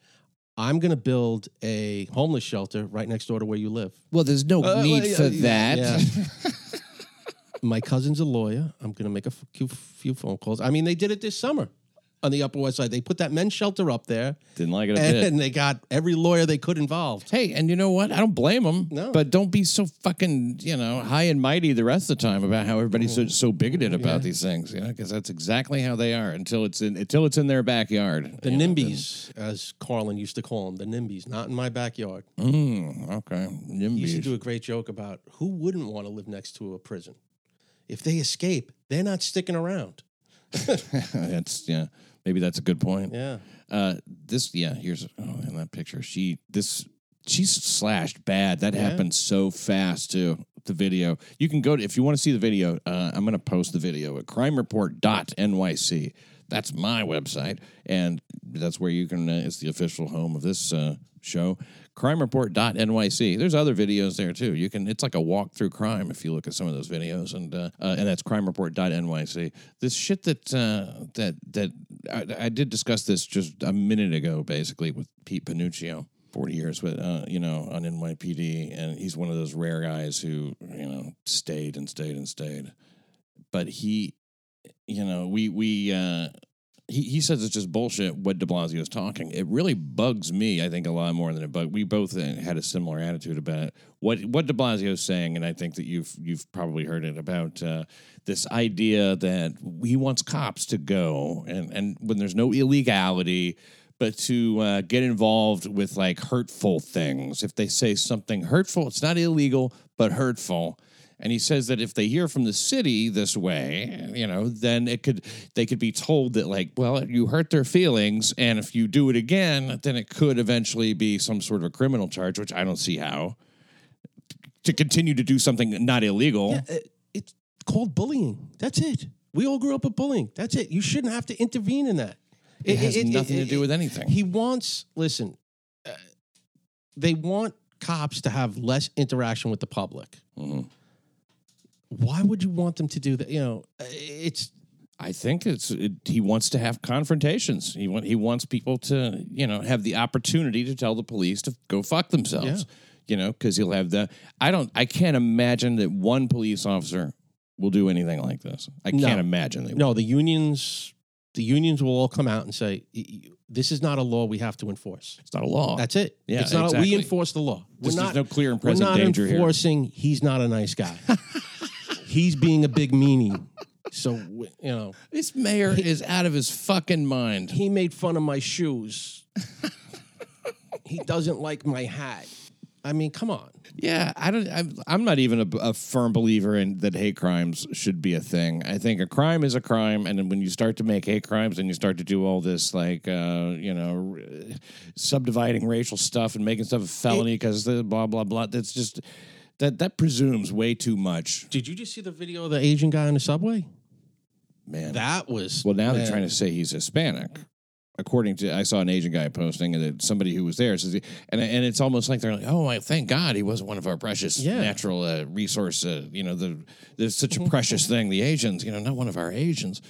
I'm gonna build a homeless shelter right next door to where you live. Well, there's no Uh, need well, for yeah, that. yeah. My cousin's a lawyer. I'm going to make a few phone calls. I mean, they did it this summer on the Upper West Side. They put that men's shelter up there, Didn't like it a bit. and they got every lawyer they could involved. Hey, and you know what? I don't blame them. No. But don't be so fucking, you know, high and mighty the rest of the time about how everybody's so, so bigoted about these things, you know, because that's exactly how they are until it's in until it's in their backyard. The you know, NIMBYs, as Carlin used to call them, the NIMBYs, not in my backyard. then- Mm, okay. He used to do a great joke about who wouldn't want to live next to a prison. If they escape, they're not sticking around. that's yeah. Maybe that's a good point. Yeah. Uh, this yeah. Here's oh, in that picture. She this she's slashed bad. That Yeah. happened so fast too. The video. You can go to if you want to see the video. Uh, I'm going to post the video at crimereport.nyc. That's my website, and that's where you can. Uh, it's the official home of this uh, show. CrimeReport.nyc. There's other videos there too. You can. It's like a walk through crime if you look at some of those videos, and uh, uh, and that's CrimeReport.nyc. This shit that uh, that that I, I did discuss this just a minute ago, basically with Pete Panuccio. 40 years with uh, you know on NYPD and he's one of those rare guys who you know stayed and stayed and stayed but he you know we we uh he, he says it's just bullshit what de blasio is talking it really bugs me i think a lot more than it but we both had a similar attitude about it what what de blasio is saying and i think that you've you've probably heard it about uh, this idea that he wants cops to go and and when there's no illegality but to uh, get involved with like hurtful things. If they say something hurtful, it's not illegal, but hurtful. And he says that if they hear from the city this way, you know, then it could they could be told that like, well, you hurt their feelings, and if you do it again, then it could eventually be some sort of a criminal charge, which I don't see how. To continue to do something not illegal. Yeah, it's called bullying. That's it. We all grew up with bullying. That's it. You shouldn't have to intervene in that. It has nothing to do with anything. He wants, listen, uh, they want cops to have less interaction with the public. Mhm. Why would you want them to do that? You know, uh, it's I think it's it, he wants to have confrontations. He want he wants people to you know have the opportunity to tell the police to go fuck themselves. You know, because he'll have the. I don't. I can't imagine that one police officer will do anything like this. I No. can't imagine they. will. no, the unions, the unions will all come out and say, "Y- y- this is not a law we have to enforce. It's not a law. That's it. Yeah, it's not. exactly. we enforce the law. We're Just not. there's no clear and present danger here. we're not danger here. enforcing. He's not a nice guy. he's being a big meanie. So you know, This mayor is out of his fucking mind. he made fun of my shoes. he doesn't like my hat. I mean, come on. Yeah, I don't. I'm, I'm not even a, a firm believer in that hate crimes should be a thing. I think a crime is a crime, and then when you start to make hate crimes and you start to do all this like uh, you know r- subdividing racial stuff and making stuff a felony because the blah blah blah. That's just that that presumes way too much, Did you just see the video of the Asian guy on the subway? man. That was well, now they're trying to say he's Hispanic. according to I saw an Asian guy posting and that somebody who was there says, and and it's almost like they're like, oh, I thank God he wasn't one of our precious Yeah. natural uh, resource. Uh, you know, the there's such a precious thing. The Asians, you know, not one of our Asians.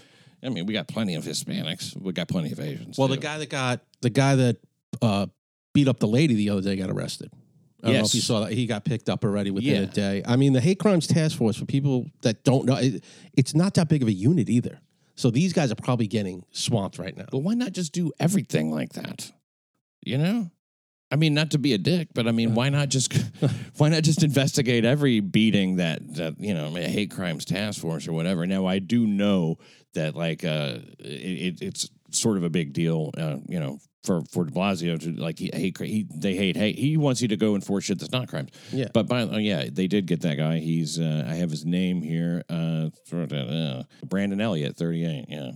I mean, we got plenty of Hispanics. We got plenty of Asians. Well, too. the guy that got the guy that uh, beat up the lady the other day got arrested. I don't know if you Yes. saw that. He got picked up already within Yeah. a day. I mean, the hate crimes task force for people that don't know, it, it's not that big of a unit either. So these guys are probably getting swamped right now. But why not just do everything like that? You know? I mean, not to be a dick, but I mean, why not just why not just investigate every beating that that you know, a hate crimes task force or whatever? Now, I do know that like uh, it, it's sort of a big deal, uh, you know, for for De Blasio to like he hate he they hate hate he wants you to go enforce shit that's not crimes. Yeah. But by oh, yeah, they did get that guy. He's uh, I have his name here, uh, uh, Brandon Elliott, thirty eight. Yeah.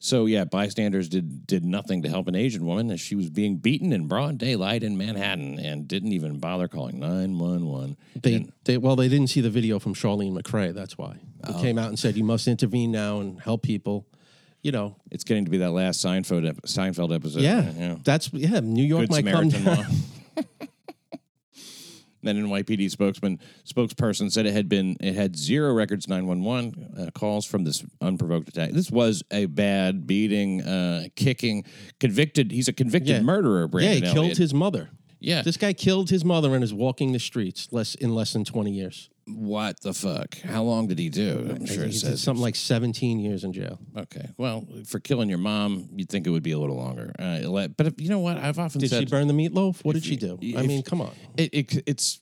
So yeah, bystanders did did nothing to help an Asian woman as she was being beaten in broad daylight in Manhattan and didn't even bother calling nine one one. They, they, well, they didn't see the video from Chirlane McCray. That's why. He Oh. came out and said, you must intervene now and help people. You know, It's getting to be that last Seinfeld ep- Seinfeld episode. yeah, yeah. that's, yeah, New York Good might Samaritan come law. Then NYPD spokesman spokesperson said it had been it had zero records 911 uh, calls from this unprovoked attack. This was a bad beating, uh, kicking, convicted. He's a convicted Yeah. murderer. Yeah, Brandon he killed his mother. Yeah, This guy killed his mother and is walking the streets less in less than 20 years. what the fuck? How long did he do? I'm sure it did says something like 17 years in jail. Okay. Well, for killing your mom, you'd think it would be a little longer. Uh, but if, you know what? I've often Did said she burn the meatloaf? What did she do? I mean, come on. it, it, it's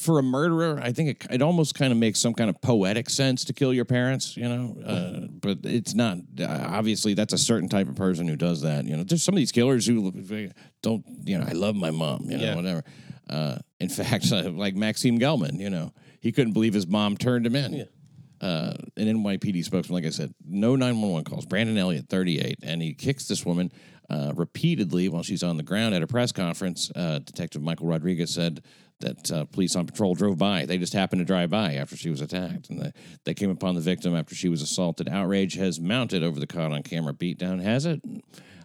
for a murderer. I think it, it almost kind of makes some kind of poetic sense to kill your parents. You know, uh, but it's not. Uh, obviously, that's a certain type of person who does that. You know, there's some of these killers who don't. You know, I love my mom. You know, Yeah. whatever. Uh, in fact, uh, like Maksim Gelman, you know, he couldn't believe his mom turned him in. Yeah. Uh, an NYPD spokesman, like I said, no 911 calls. Brandon Elliott, 38, and he kicks this woman uh, repeatedly while she's on the ground at a press conference. Uh, Detective Michael Rodriguez said that uh, police on patrol drove by. They just happened to drive by after she was attacked, and they, they came upon the victim after she was assaulted. Outrage has mounted over the caught on camera beatdown, has it?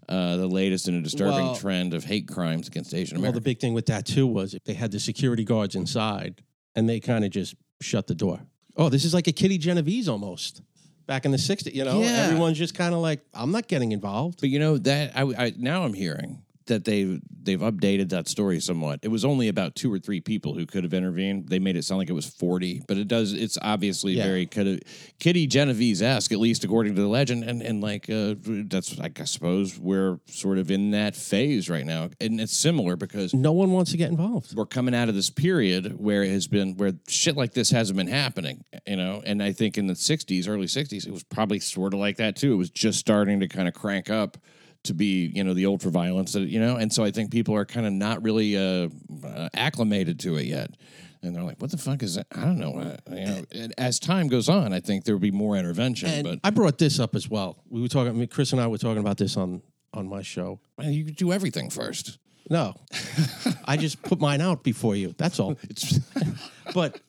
Uh, the latest in a disturbing Well- trend of hate crimes against Asian Americans. Well, the big thing with that too was if they had the security guards inside, and they kind of just shut the door. Oh, this is like a Kitty Genovese almost. Back in the '60s, you know, Yeah. everyone's just kind of like, I'm not getting involved. But you know that I, I now I'm hearing that they've they've updated that story somewhat. It was only about two or three people who could have intervened. They made it sound like it was forty, but it does. It's obviously Yeah. very could Kitty Genovese esque, at least according to the legend. And and like uh, that's like I suppose we're sort of in that phase right now, and it's similar because No one wants to get involved. we're coming out of this period where it has been where shit like this hasn't been happening, you know. And I think in the '60s, early '60s, it was probably sort of like that too. It was just starting to kind of crank up to be, you know, the ultra violence, that you know. And so I think people are kind of not really uh, uh, acclimated to it yet. And they're like, "What the fuck is that?" I don't know. Uh, you know, and as time goes on, I think there will be more intervention. And but I brought this up as well. We were talking. I mean, Chris and I were talking about this on on my show. you do everything first. No, I just put mine out before you. That's all. It's But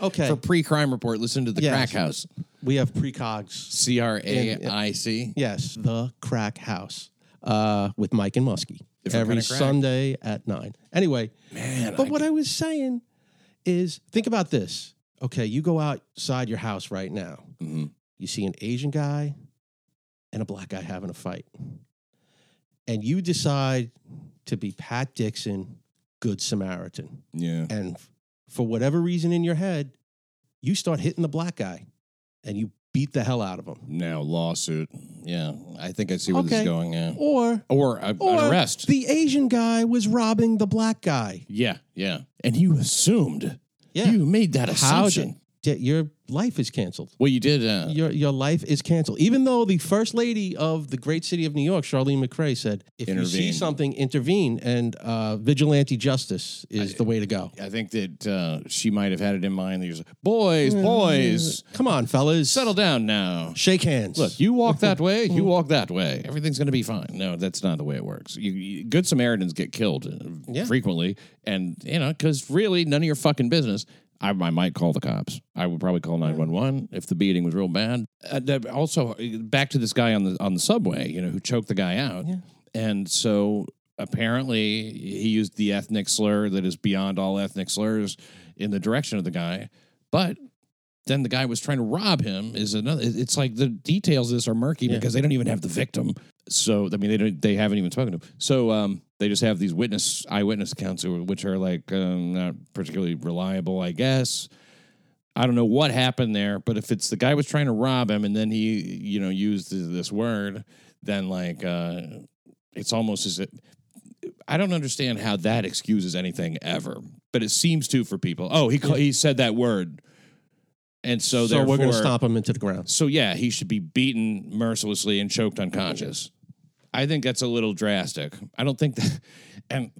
okay, for pre-crime report. Listen to the Yes. Craic House, we have precogs. C R A I C. Yes, the Craic House uh, with Mike and Muskie Different every kind of crack. Sunday at nine. Anyway, Man, but I what I was saying is, think about this. Okay, you go outside your house right now. Mhm. You see an Asian guy and a black guy having a fight, and you decide to be Pat Dixon, Good Samaritan, Yeah. and f- for whatever reason in your head, you start hitting the black guy, and you beat the hell out of him, Now lawsuit. Yeah, I think I see where this Okay. is going. Yeah, or or uh, a, Or an arrest. the Asian guy was robbing the black guy. yeah, yeah. And you assumed. Yeah. You made that How assumption. did, did- your life is canceled? well, you did. Uh, Your your life is canceled. Even though the first lady of the great city of New York, Chirlane McCray, said, "If you see something, intervene." And uh, vigilante justice is the way to go. I think that uh, she might have had it in mind. There's boys, boys, Come on, fellas, settle down now. shake hands. Look, you walk that way, you walk that way. Everything's going to be fine. No, that's not the way it works. You, you, good Samaritans get killed uh, Yeah. frequently, and you know because really none of your fucking business. I, I might call the cops. I would probably call nine one one if the beating was real bad. Uh, also, back to this guy on the on the subway, you know, who choked the guy out, Yeah. and so apparently he used the ethnic slur that is beyond all ethnic slurs in the direction of the guy, but. Then the guy was trying to rob him. Is another? It's like the details of this are murky Yeah. because they don't even have the victim. So I mean, they don't. They haven't even spoken to him. So um, they just have these witness eyewitness accounts, which are like um, not particularly reliable, I guess. I don't know what happened there, but if it's the guy was trying to rob him and then he, you know, used this word, then like uh, it's almost as if I don't understand how that excuses anything ever, but it seems to for people. Oh, he ca- he said that word, and so, So, we're going to stomp him into the ground. so yeah, he should be beaten mercilessly and choked unconscious. I think that's a little drastic. I don't think that, and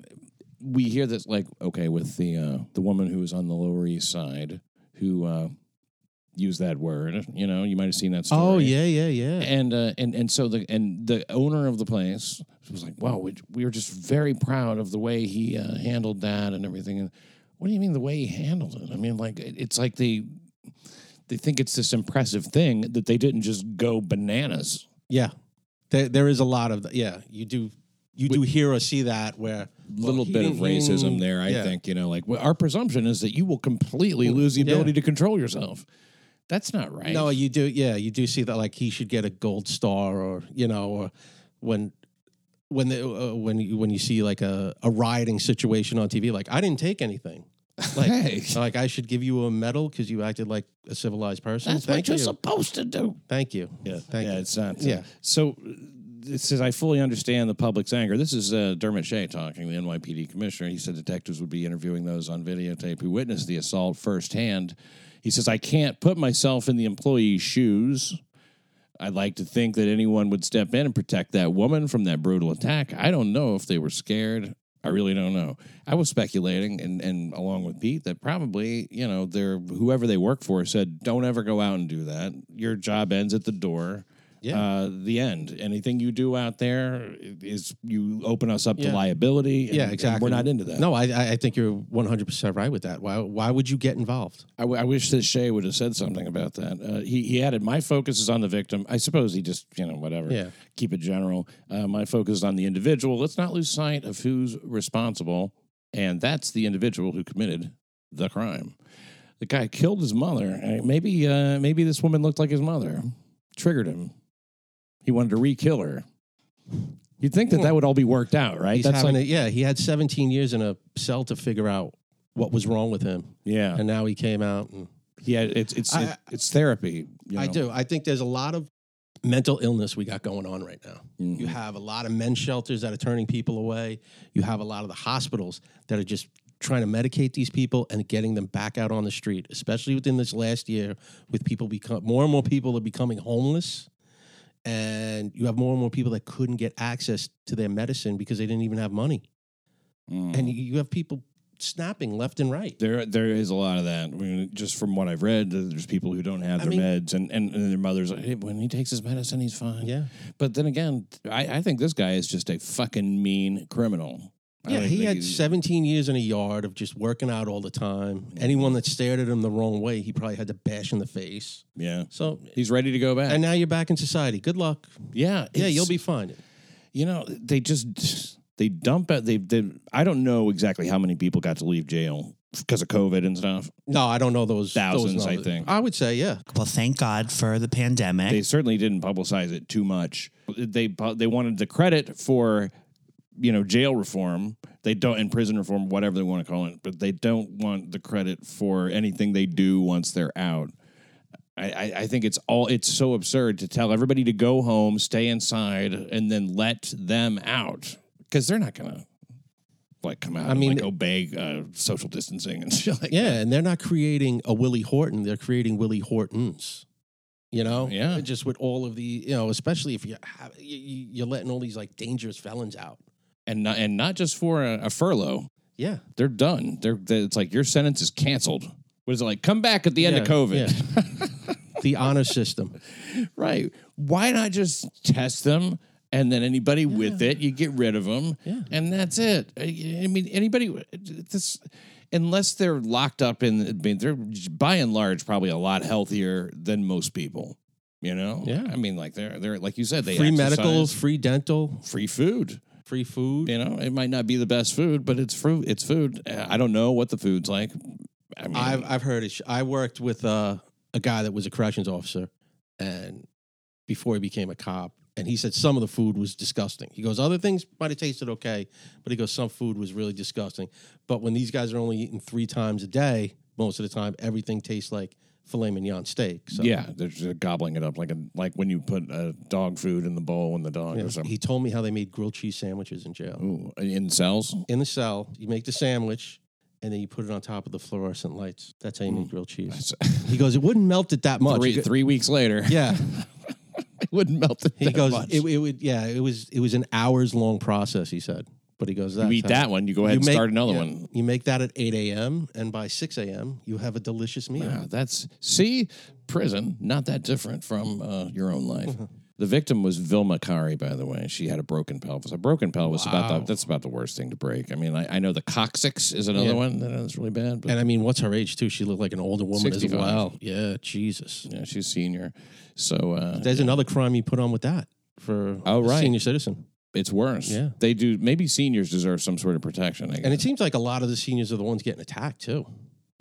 we hear this like okay with the uh, the woman who was on the Lower East Side who uh, used that word. You know, you might have seen that story. Oh yeah, yeah, yeah. And uh, and and so the and the owner of the place was like, "Wow, we, we were just very proud of the way he uh, handled that and everything." And what do you mean the way he handled it? I mean, like it- it's like they they think it's this impressive thing that they didn't just go bananas. Yeah, there, there is a lot of yeah. You do you do hear or see that where A little bit of racism there, I yeah. think. You know, like well, our presumption is that you will completely lose the yeah. ability to control yourself. That's not right. No, you do. Yeah, you do see that. Like he should get a gold star, or you know, or when when the, uh, when you when you see like a, a rioting situation on TV, like I didn't take anything. Like Hey. like I should give you a medal because you acted like a civilized person. that's Thank what you're you. supposed to do. Thank you. Yeah, Thank yeah, you. it's not. Yeah. So this says I fully understand the public's anger. This is uh, Dermot Shea talking, the NYPD commissioner. He said detectives would be interviewing those on videotape who witnessed the assault firsthand. He says I can't put myself in the employee's shoes. I'd like to think that anyone would step in and protect that woman from that brutal attack. I don't know if they were scared. I really don't know. I was speculating, and, and along with Pete, that probably you know they're whoever they work for said, "Don't ever go out and do that. Your job ends at the door. Yeah. Uh, the end. Anything you do out there is you open us up to liability. and- Yeah, exactly. we're not into that. No, I I think you're 100 percent right with that. Why why would you get involved? I, w- I wish that Shea would have said something about that. Uh, he he added, "My focus is on the victim." I suppose he just you know whatever. Yeah. Keep it general. Uh, my focus is on the individual. Let's not lose sight of who's responsible, and that's the individual who committed the crime. The guy killed his mother. Maybe uh, maybe this woman looked like his mother. Triggered him. He wanted to re-kill her. You'd think that that would all be worked out, right? He's That's having like, a, yeah. He had 17 years in a cell to figure out what was wrong with him, yeah, and now he came out. And yeah. It's it's I- it- it's therapy. you I do. I think there's a lot of mental illness we got going on right now. Mm-hmm. You have a lot of men's shelters that are turning people away. You have a lot of the hospitals that are just trying to medicate these people and getting them back out on the street, especially within this last year with people become more and more people are becoming homeless. And you have more and more people that couldn't get access to their medicine because they didn't even have money. Mm. And you- have people snapping left and right. There, there is a lot of that. I mean, just from what I've read, there's people who don't have I their mean- meds, and, and, and their mothers. Like, hey, when he takes his medicine, he's fine. Yeah. But then again, I, I think this guy is just a fucking mean criminal. I Yeah, he had he's- 17 years in a yard of just working out all the time. Anyone that stared at him the wrong way, he probably had to bash in the face. Yeah, So, he's ready to go back. and now you're back in society. Good luck. yeah, Yeah, you'll be fine. You know, they just they dump it. They, they I don't know exactly how many people got to leave jail because of COVID and stuff. No, I don't know those Thousands, those I think. I would say, yeah. Well, thank God for the pandemic. They certainly didn't publicize it too much. They they wanted the credit for you know jail reform. They don't in prison reform, whatever they want to call it, but they don't want the credit for anything they do once they're out. I, I, think it's all it's so absurd to tell everybody to go home, stay inside, and then let them out because they're not gonna like come out. I and, mean- like obey uh, social distancing and shit like Yeah, and they're not creating a Willie Horton. They're creating Willie Hortons. You know, Yeah. just with all of the, you know, especially if you have, you, you- you're letting all these like dangerous felons out. And not, and not just for a, a furlough. Yeah, they're done. They're, they it's like your sentence is canceled. What is it like? Come back at the end of Yeah, COVID, the honor system. right? Why not just test them, and then anybody with it, you get rid of them, Yeah. and that's it. I mean, anybody. This unless they're locked up in, I mean, they're by and large probably a lot healthier than most people. You know, Yeah. I mean, like they're they're like you said, they free exercise, medical, free dental, free food. Free food. You know, it might not be the best food, but it's fruit. It's food. I don't know what the food's like. I mean, I've I've heard it. I worked with uh, a guy that was a corrections officer, and before he became a cop, and he said some of the food was disgusting. He goes, other things might have tasted okay, but he goes, some food was really disgusting. But when these guys are only eating three times a day, most of the time, everything tastes like filet mignon steak. So yeah, they're just gobbling it up like a like when you put uh, dog food in the bowl and the dog yeah. or something. he told me how they made grilled cheese sandwiches in jail. Ooh, in cells. In the cell, you make the sandwich. And then you put it on top of the fluorescent lights. That's how you make grilled cheese. He goes, it wouldn't melt it that much. Three, go- three weeks later, Yeah, it wouldn't melt it. He that goes, it would, yeah, it was, it was an hours long process. He said, but he goes, you eat that one, you go ahead and make- start another yeah, one. You make that at eight a.m. and by six a.m. you have a delicious meal. Yeah, that's see prison not that different from uh, your own life. The victim was Vilma Kari, by the way. She had a broken pelvis. A broken pelvis about the, that's about the worst thing to break. I mean, I, I know the coccyx is another Yeah. one that is really bad, but And I mean, what's her age too? She looked like an older woman 65. as well. Yeah, Jesus. yeah, she's senior. So uh, There's another crime you put on with that for Oh, a right. senior citizen. It's worse. Yeah. They do. Maybe seniors deserve some sort of protection. I guess. And it seems like a lot of the seniors are the ones getting attacked too.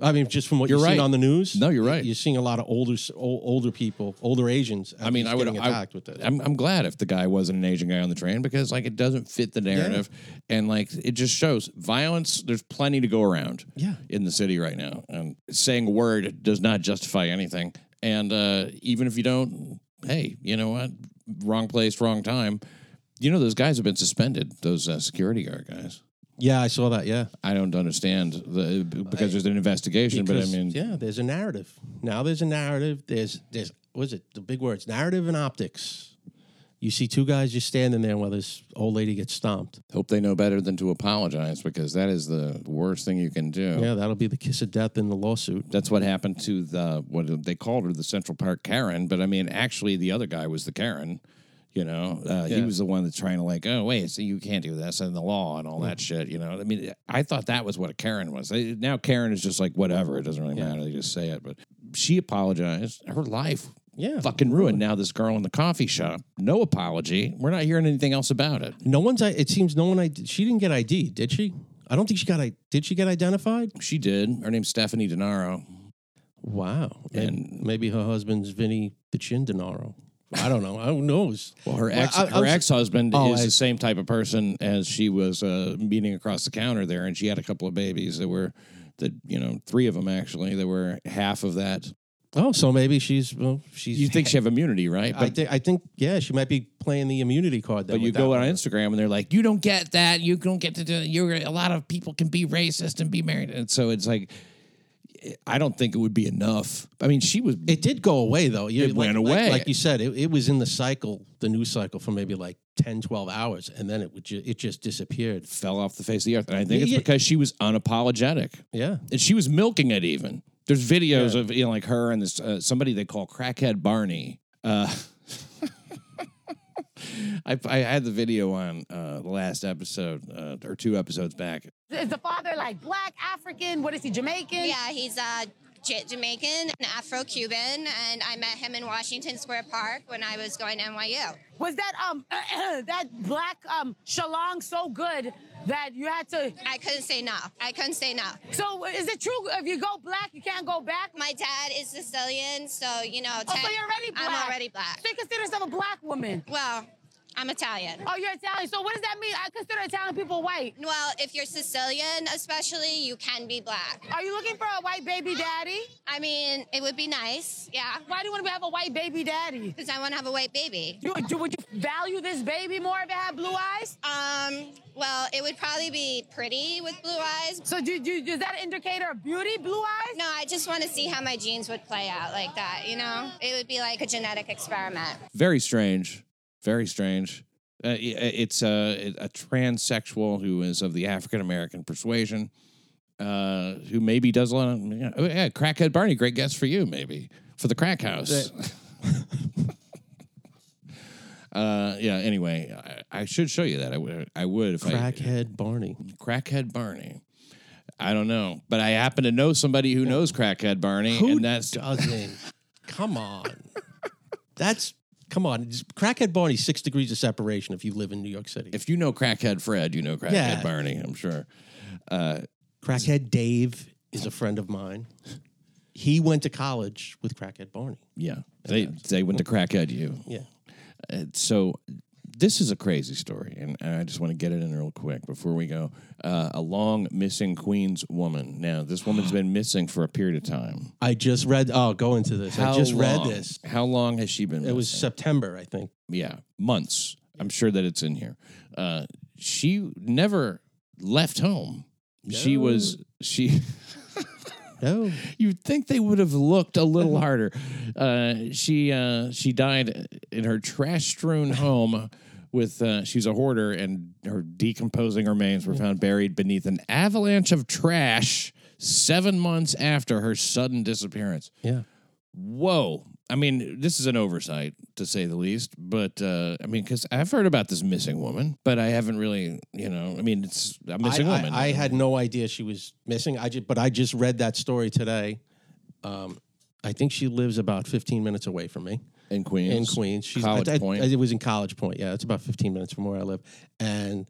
I mean, just from what You're you're seeing right. on the news. No, you're right. You're seeing a lot of older, older people, older Asians. I mean, I would getting I, attacked with this. I'm, I'm glad if the guy wasn't an Asian guy on the train because like it doesn't fit the narrative, and like it just shows violence. There's plenty to go around. Yeah. in the city right now, and saying a word does not justify anything. And uh, even if you don't, hey, you know what? Wrong place, wrong time. You know those guys have been suspended. Those uh, security guard guys. yeah, I saw that. Yeah. I don't understand the because there's an investigation, Because, but I mean, yeah, there's a narrative. Now there's a narrative. There's there's what is it? The big words: narrative and optics. You see two guys just standing there while this old lady gets stomped. hope they know better than to apologize because that is the worst thing you can do. Yeah, that'll be the kiss of death in the lawsuit. That's what happened to the what they called her the Central Park Karen, but I mean, actually, the other guy was the Karen. You know, uh, he was the one that's trying to like, oh wait, so you can't do this and the law and all Mm. that shit. You know, I mean, I thought that was what a Karen was. Now Karen is just like whatever. It doesn't really matter. They just say it. But she apologized. Her life Yeah, fucking ruined. Now this girl in the coffee shop, no apology. We're not hearing anything else about it. No one's. It seems no one. ID, she didn't get ID, did she? I don't think she got. I Did she get identified? She did. Her name's Stephanie Denaro. Wow. And- maybe her husband's Vinny the Chin Denaro. I don't know. Who knows? Well, her ex I- I her was- ex husband Oh, is I- the same type of person as she was uh, meeting across the counter there, and she had a couple of babies that were that you know three of them actually that were half of that. Oh, so maybe she's. Well, she's. You think she have immunity, right? I But think. I think. Yeah, she might be playing the immunity card. Then but you with go that on one. Instagram and they're like, you don't get that. You don't get to do. You're a lot of people can be racist and be married, and so it's like. I don't think it would be enough. I mean, she was. It did go away though. You, It like, went like- away. Like, you said, it, it was in the cycle, the news cycle for maybe like 10, 12 hours, and then it would ju- it just disappeared. fell off the face of the earth, and I think Yeah, it's yeah. because she was unapologetic. Yeah. and she was milking it even there's videos Yeah. of you know like her and this uh, somebody they call crackhead barney uh I, I had the video on uh, the last episode uh, or two episodes back. Is the father like black, African? What is he, Jamaican? Yeah, he's uh, J- Jamaican and Afro-Cuban, and I met him in Washington Square Park when I was going to NYU. Was that um that black um shalong so good that you had to? I couldn't say no. I couldn't say no. So is it true if you go black you can't go back? My dad is Sicilian, so you know. Oh, so you're already black. I'm already black. You consider yourself a black woman? Well, I'm Italian. Oh, you're Italian. So what does that mean? I consider Italian people white. Well, if you're Sicilian, especially, you can be black. Are you looking for a white baby daddy? I mean, it would be nice, yeah, Why do you want to have a white baby daddy? because I want to have a white baby. You, do, would you value this baby more if it had blue eyes? Um, well, it would probably be pretty with blue eyes. So do, do, is that an indicator of beauty, blue eyes? No, I just want to see how my genes would play out like that, you know? It would be like a genetic experiment. Very strange. Very strange. Uh, it's a, a transsexual who is of the African American persuasion, uh, who maybe does a lot of. You know, oh, yeah, crackhead Barney, great guest for you, maybe for the crack house. uh, yeah. Anyway, I, I should show you that. I would. I would if I Crackhead Barney. crackhead Barney. I don't know, but I happen to know somebody who knows crackhead Barney, Who and that's doesn't? come on. That's come on. Just Crackhead Barney, six degrees of separation if you live in New York City. if you know crackhead Fred, you know crackhead Yeah. Barney. I'm sure. Crackhead Dave is a friend of mine. He went to college with Crackhead Barney. Yeah, they they went to crackhead you. Yeah. Uh, so this is a crazy story, and I just want to get it in real quick before we go. Uh, a long missing Queens woman. Now, this woman's been missing for a period of time. I just read. Oh, go into this. I just read this. How long has she been? It was? September, I think. yeah, months. I'm sure that it's in here. Uh, she never left home. She was she. No. You'd think they would have looked a little harder. Uh, she uh, she died in her trash strewn home. With uh, she's a hoarder, and her decomposing remains were found buried beneath an avalanche of trash seven months after her sudden disappearance. Yeah. Whoa! I mean, this is an oversight to say the least. But uh, I mean, because I've heard about this missing woman, but I haven't really, you know, I mean, it's a I, missing I- woman. I had no idea she was missing. I just, but I just read that story today. Um, I think she lives about 15 minutes away from me. in Queens. in Queens. She's College I, I- Point. it was in College Point. Yeah, it's about 15 minutes from where I live. And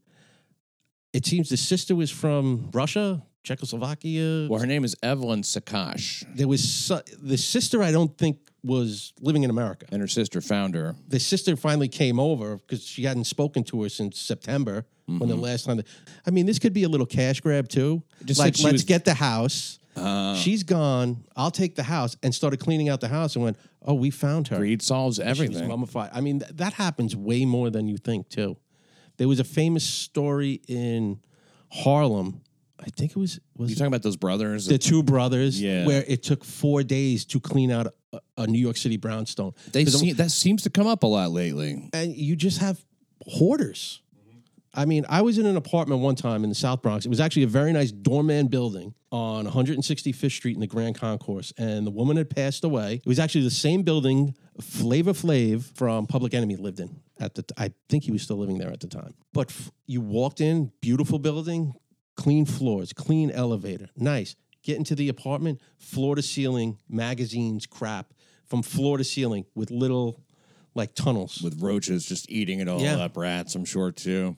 it seems the sister was from Russia, Czechoslovakia. well, her name is Evelyn Sakash, there was so, the sister. I don't think was living in America. and her sister found her. The sister finally came over because she hadn't spoken to her since September when the last time. I mean, this could be a little cash grab too. Mm-hmm. Just like, let's was- get the house. Uh, She's gone. I'll take the house and started cleaning out the house and went, oh, we found her. Greed solves everything. mummified. I mean, th- that happens way more than you think, too. There was a famous story in Harlem. I think it was was You talking about those brothers? the two brothers, Yeah. where it took four days to clean out a, a New York City brownstone. they 'Cause see, that seems to come up a lot lately. and you just have hoarders. I mean, I was in an apartment one time in the South Bronx. It was actually a very nice doorman building on 165th Street in the Grand Concourse, and the woman had passed away. It was actually the same building Flavor Flav from Public Enemy lived in at the. T- I think he was still living there at the time. But f- you walked in, beautiful building, clean floors, clean elevator, nice. Get into the apartment, floor to ceiling, magazines, crap from floor to ceiling with little like tunnels. with roaches just eating it all Yeah. up. Rats, I'm sure too.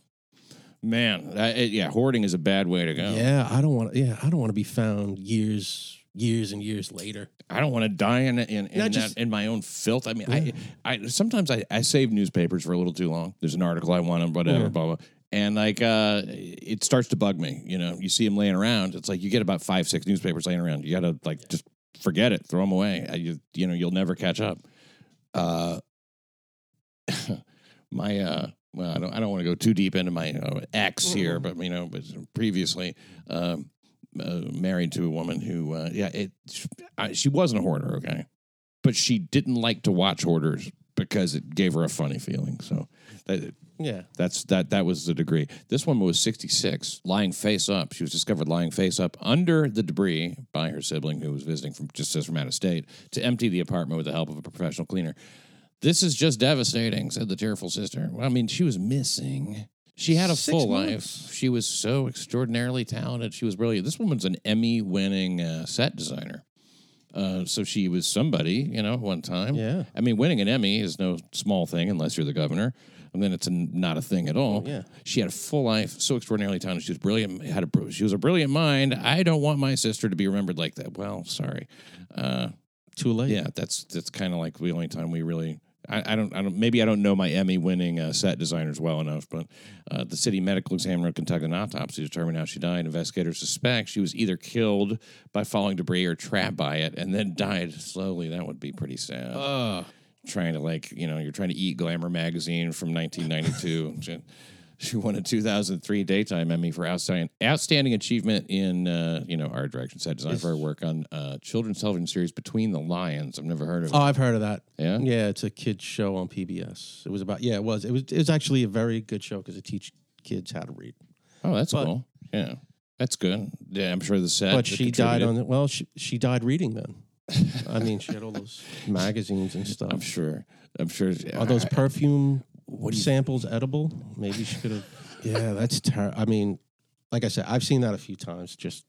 Man, I, it- yeah, hoarding is a bad way to go. Yeah, I don't want. Yeah, I don't want to be found years, years and years later. I don't want to die in in, in, that- just- in my own filth. I mean, I, I sometimes I, I save newspapers for a little too long. There's an article I want and whatever, blah blah. And like, uh, it starts to bug me. You know, you see them laying around. It's like you get about five, six newspapers laying around. You got to like just forget it, throw them away. Uh, You, you know, you'll never catch up. Uh, my uh, well, I don't, I don't want to go too deep into my uh, ex here, but you know, but previously, um, uh, married to a woman who, uh, yeah, it, I, she wasn't a hoarder, okay, but she didn't like to watch hoarders because it gave her a funny feeling. So that, Yeah, that's that. That was the degree. This woman was 66, lying face up. She was discovered lying face up under the debris by her sibling, who was visiting from just as from out of state, to empty the apartment with the help of a professional cleaner. This is just devastating," said the tearful sister. Well, I mean, she was missing. She had a Six full months. life. She was so extraordinarily talented. She was brilliant. This woman's an Emmy-winning uh, set designer. Uh, so she was somebody, you know, one time. Yeah. I mean, winning an Emmy is no small thing unless you're the governor, and then it's a, not a thing at all. yeah. She had a full life, so extraordinarily talented. She was brilliant. Had a she was a brilliant mind. I don't want my sister to be remembered like that. Well, sorry. Uh, too late. yeah, that's that's kind of like the only time we really. I, I don't. I don't. Maybe I don't know my Emmy-winning uh, set designers well enough, but uh, the city medical examiner conducted an autopsy to determine how she died. Investigators suspect she was either killed by falling debris or trapped by it, and then died slowly. That would be pretty sad. Trying to like, you know, you're trying to eat Glamour magazine from 1992. She won a 2003 daytime Emmy for outstanding outstanding achievement in uh, you know art direction, set design for her work on uh, children's television series Between the Lions. I've never heard of it. oh, I've heard of that. Yeah? yeah, it's a kids show on PBS. It was about. Yeah, it was. It was. It was actually a very good show because it teach kids how to read. Oh, that's But- cool. Yeah, that's good. Yeah, I'm sure the set. but she died on. The, well, she she died reading then. I mean, she had all those magazines and stuff. I'm sure. I'm sure. Are those I- perfume What do you- samples edible? Maybe she could have. Yeah, that's terrible. I mean, like I said, I've seen that a few times. Just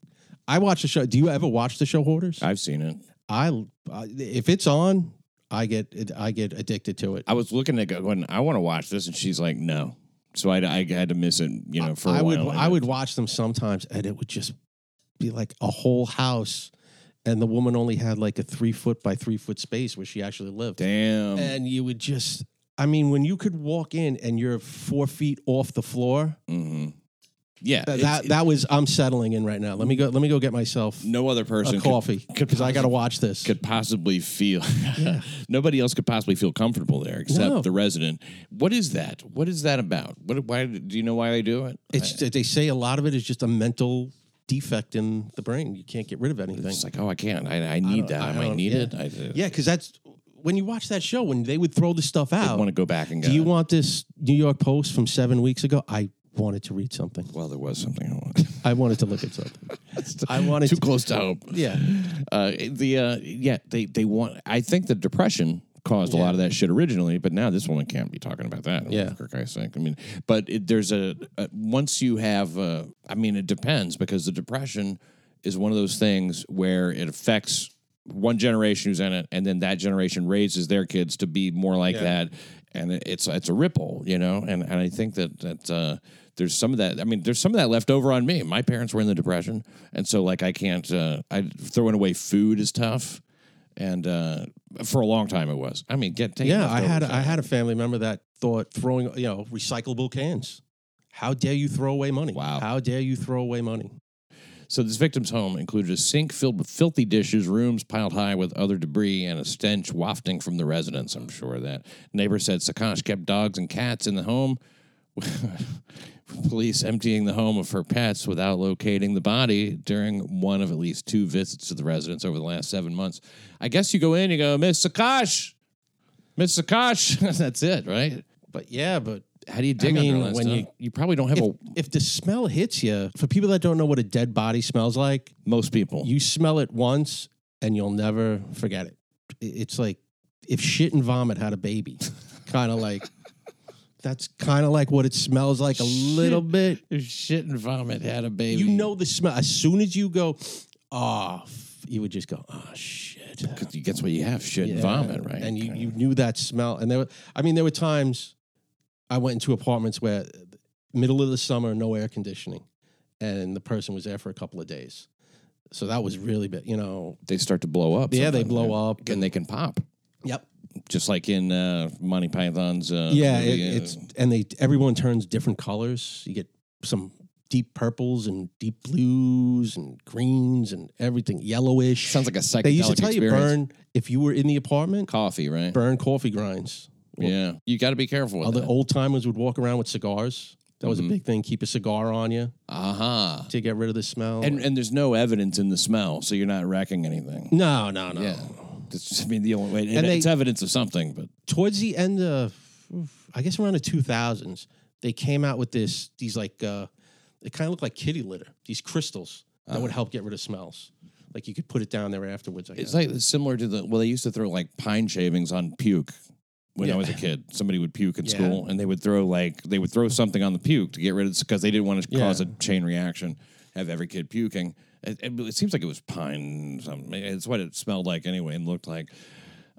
I watch the show. Do you ever watch the show Hoarders? I've seen it. I, I if it's on, I get I get addicted to it. I was looking at going, I want to watch this, and she's like, no. So I, I had to miss it, you know, for a I would while. I would watch them sometimes, and it would just be like a whole house, and the woman only had like a three foot by three foot space where she actually lived, Damn. and you would just. I mean, when you could walk in and you're four feet off the floor, hmm Yeah. that that, that was I'm settling in right now. Let me go. Let me go get myself no other person a coffee because I got to watch this. could possibly feel nobody else could possibly feel comfortable there except No. the resident. What is that? What is that about? What why do you know why they do it? It's they say a lot of it is just a mental defect in the brain. You can't get rid of anything. it's like, oh, I can't. I, I need that. I I, might need yeah. it. I, Yeah, because that's when you watch that show when they would throw this stuff I out. want to go back and go. Do you want this New York Post from seven weeks ago? I wanted to read something. Well, there was something I wanted. I wanted to look at something. I wanted Too to, close to hope. Yeah, Uh, the uh, yeah, they they want. I think the depression caused a lot of that shit originally, but now this woman can't be talking about that. Yeah. for Christ's sake. I mean, but it, there's a, a once you have. Uh, I mean, it depends because the depression is one of those things where it affects one generation who's in it, and then that generation raises their kids to be more like that, and it's it's a ripple, you know. And and I think that that. Uh, there's some of that. I mean, there's some of that left over on me. My parents were in the depression, and so like I can't. Uh, I throwing away food is tough, and uh, for a long time it was. I mean, get yeah. I had I had a family member that thought throwing you know recyclable cans. How dare you throw away money? Wow. How dare you throw away money? So this victim's home included a sink filled with filthy dishes, rooms piled high with other debris, and a stench wafting from the residence. I'm sure that neighbor said Sakash kept dogs and cats in the home. Police emptying the home of her pets without locating the body during one of at least two visits to the residence over the last seven months. I guess you go in, you go, Miss Sakash, Miss Sakash. That's it, right? But yeah, but How do you dig mean, under when stuff? you- you probably don't have if, a if the smell hits you, for people that don't know what a dead body smells like, most people. you smell it once and you'll never forget it. It's like if shit and vomit had a baby, kind of like that's kind of like what it smells like a little bit. If shit and vomit had a baby. You know the smell as soon as you go, oh, you would just go, oh shit. Because you guess what you have shit and Yeah. vomit, right? And you, you knew that smell. And there were, I mean, there were times I went into apartments where middle of the summer, no air conditioning, and the person was there for a couple of days. So that was really bad, you know. they start to blow up. Yeah, they sometimes, blow up and they can pop, Yep. Just like in uh, Monty Python's. Uh, Yeah, it, uh, it's and they everyone turns different colors. You get some deep purples and deep blues and greens and everything yellowish. sounds like a psychedelic they used to tell experience. you burn if you were in the apartment, coffee, right? burn coffee grinds. yeah, you got to be careful with Other that. old timers would walk around with cigars. That was Mhm. a big thing. Keep a cigar on you Uh huh. to get rid of the smell. And and there's no evidence in the smell, so you're not wrecking anything. no, no, no. Yeah, that's just, I mean the only way. And And they- it's evidence of something, but Towards the end of, I guess around the two thousands, they came out with this. These like, uh, it kind of looked like kitty litter. These crystals that would help get rid of smells. Like you could put it down there afterwards. I guess. It's like similar to the well, they used to throw like pine shavings on puke when I was a kid. Somebody would puke in Yeah. school, and they would throw like they would throw something on the puke to get rid of because they didn't want to cause a chain reaction, have every kid puking. It, it, it seems like it was pine. Something. It's what it smelled like anyway, and looked like.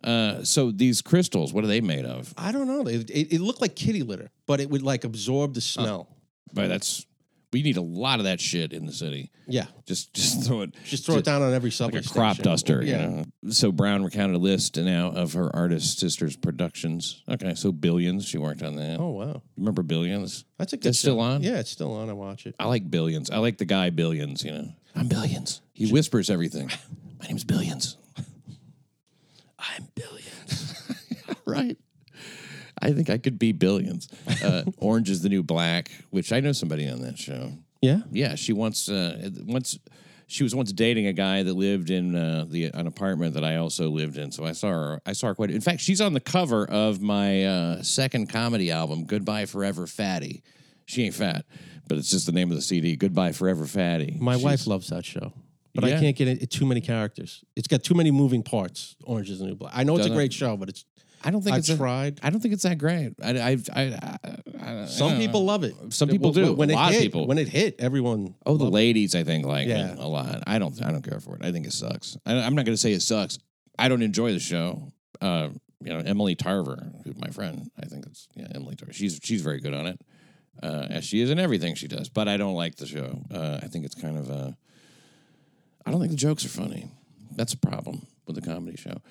Uh, so these crystals, what are they made of? I don't know. It, it, it looked like kitty litter, but it would like absorb the smell. But that's we need a lot of that shit in the city. Yeah, Just just throw it. just throw it down on every subway like a crop station. duster. Yeah, You know? So Brown recounted a list now of her artist sister's productions. Okay, so Billions. She worked on that. Oh wow, Remember Billions? that's a good. That's still on? Yeah, it's still on. I watch it. I like Billions. I like the guy Billions. You know, I'm Billions. He whispers everything. My name's Billions. I'm billions. right. I think I could be Billions. Uh, Orange is the New Black, which I know somebody on that show. Yeah. Yeah, she once uh, once she was once dating a guy that lived in uh, the an apartment that I also lived in. So I saw her. I saw her quite. In fact, she's on the cover of my uh, second comedy album, Goodbye Forever Fatty. She ain't fat, but it's just the name of the CD. Goodbye Forever Fatty. My She's- wife loves that show, but Yeah. I can't get it. Too many characters. It's got too many moving parts. Orange is the New Black. I know it's Doesn't a great show, but it's I don't think I've it's a- tried. I don't think it's that great. I, I, I, I, I Some people love it. Some people do. When a it lot hit, of people. When it hit, everyone. Oh, the ladies, I think like Yeah. it a lot. I don't. I don't care for it. I think it sucks. I, I'm not going to say it sucks. I don't enjoy the show. Uh, you know, Emily Tarver, who's my friend. I think it's yeah, Emily Tarver. She's she's very good on it, uh, as she is in everything she does. But I don't like the show. Uh, I think it's kind of. Uh, I don't think the jokes are funny. That's a problem with the comedy show.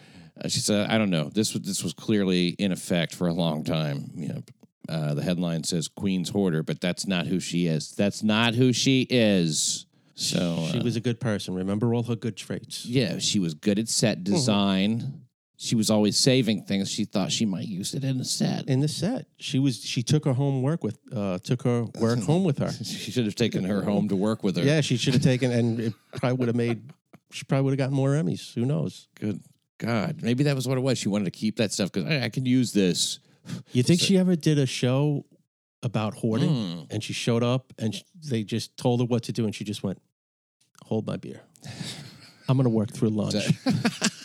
Uh, she said, "I don't know. This was this was clearly in effect for a long time. You know, uh, the headline says Queen's hoarder, but that's not who she is. That's not who she is. So She uh, was a good person. Remember all her good traits. yeah, she was good at set design. She was always saving things. She thought she might use it in a set. In the set, she was. She took her home work with. Uh, took her work home with her. She should have taken her home to work with her. Yeah, she should have taken, and it probably would have made. She probably would have gotten more Emmys. Who knows? Good God, maybe that was what it was. She wanted to keep that stuff because I, I can use this. You think she ever did a show about hoarding? Hmm. And she showed up, and sh- they just told her what to do, and she just went, "Hold my beer. I'm going to work through lunch.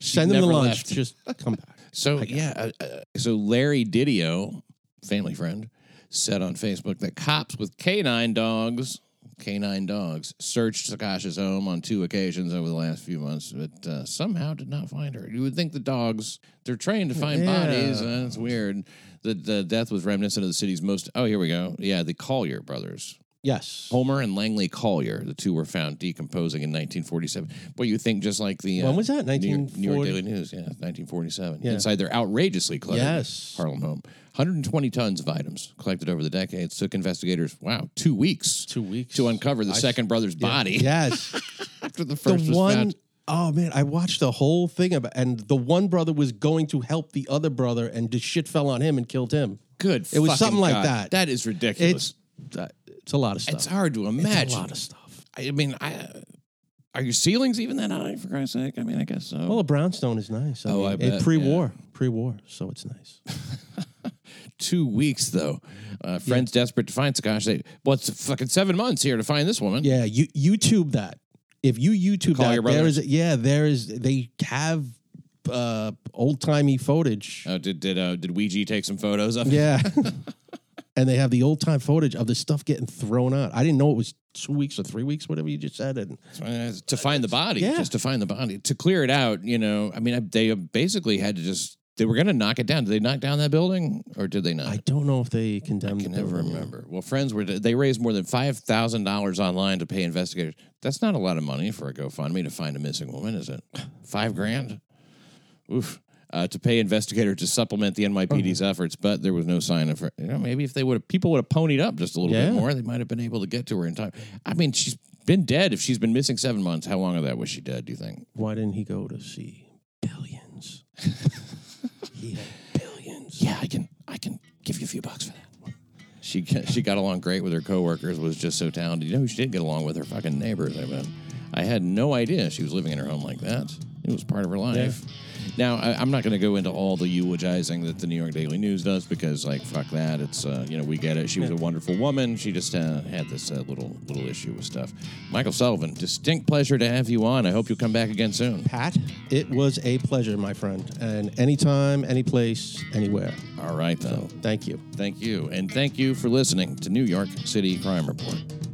Send them the lunch. left. Just come back." So yeah, uh, uh, so Larry Didio, family friend, said on Facebook that cops with canine dogs, canine dogs, searched Sakasha's home on two occasions over the last few months, but uh, somehow did not find her. You would think the dogs they're trained to find Yeah. bodies. Uh, it's weird. The the death was reminiscent of the city's most. Oh, here we go. Yeah, the Collyer brothers. Yes. Homer and Langley Collyer, the two were found decomposing in 1947. But you think just like the When was that? New York, New York Daily News, yeah, 1947. Yeah. Inside their outrageously cluttered Yes. Harlem home, 120 tons of items collected over the decades took investigators wow two weeks Two weeks to uncover the I- second brother's body Yes. after the the first was one found. oh man, I watched the whole thing about, and the one brother was going to help the other brother, and the shit fell on him and killed him. Good, It was something like that. That is ridiculous. It's uh, it's a lot of stuff. It's hard to It's imagine. a lot of stuff. I mean, I, are your ceilings even that high? For Christ's sake, I mean, I guess so. Well, a brownstone is nice. Oh, I it- bet, pre-war, pre-war, so it's nice. two weeks though. Uh, friends desperate to find Sakash. They, well, it's fucking seven months here to find this woman. Yeah, you YouTube that. If you YouTube Call that, there brothers. yeah, there is they have uh old timey footage. Oh, did did uh, did Weegee take some photos of? it? Yeah. and they have the old time footage of the stuff getting thrown out. I didn't know it was two weeks or three weeks, whatever you just said. And to find the body, Yeah. just to find the body, to clear it out. You know, I mean, they basically had to just. They were going to knock it down. Did they knock down that building, or did they not? I don't know if they condemned it. I can never building. remember. Well, friends were they raised more than five thousand dollars online to pay investigators. That's not a lot of money for a GoFundMe to find a missing woman, is it? Five grand. Oof. Uh, to pay investigators to supplement the NYPD's efforts, but there was no sign of her. You know, maybe if they would have, people would have ponied up just a little Yeah. bit more, they might have been able to get to her in time. I mean, she's been dead. If she's been missing seven months, how long of that was she dead? Do you think? Why didn't he go to see billions? he had billions. Yeah, I can, I can give you a few bucks for that. She she got along great with her coworkers. Was just so talented. You know, she did get along with her fucking neighbors. I bet. I had no idea she was living in her home like that. It was part of her life. Now, I, I'm not going to go into all the eulogizing that the New York Daily News does because, like, fuck that. It's uh, you know we get it. She was a wonderful woman. She just uh, had this uh, little little issue with stuff. Michael Sullivan, distinct pleasure to have you on. I hope you'll come back again soon. Pat, it was a pleasure, my friend. And anytime, any place, anywhere. All right, then. Thank you. Thank you, and thank you for listening to New York City Crime Report.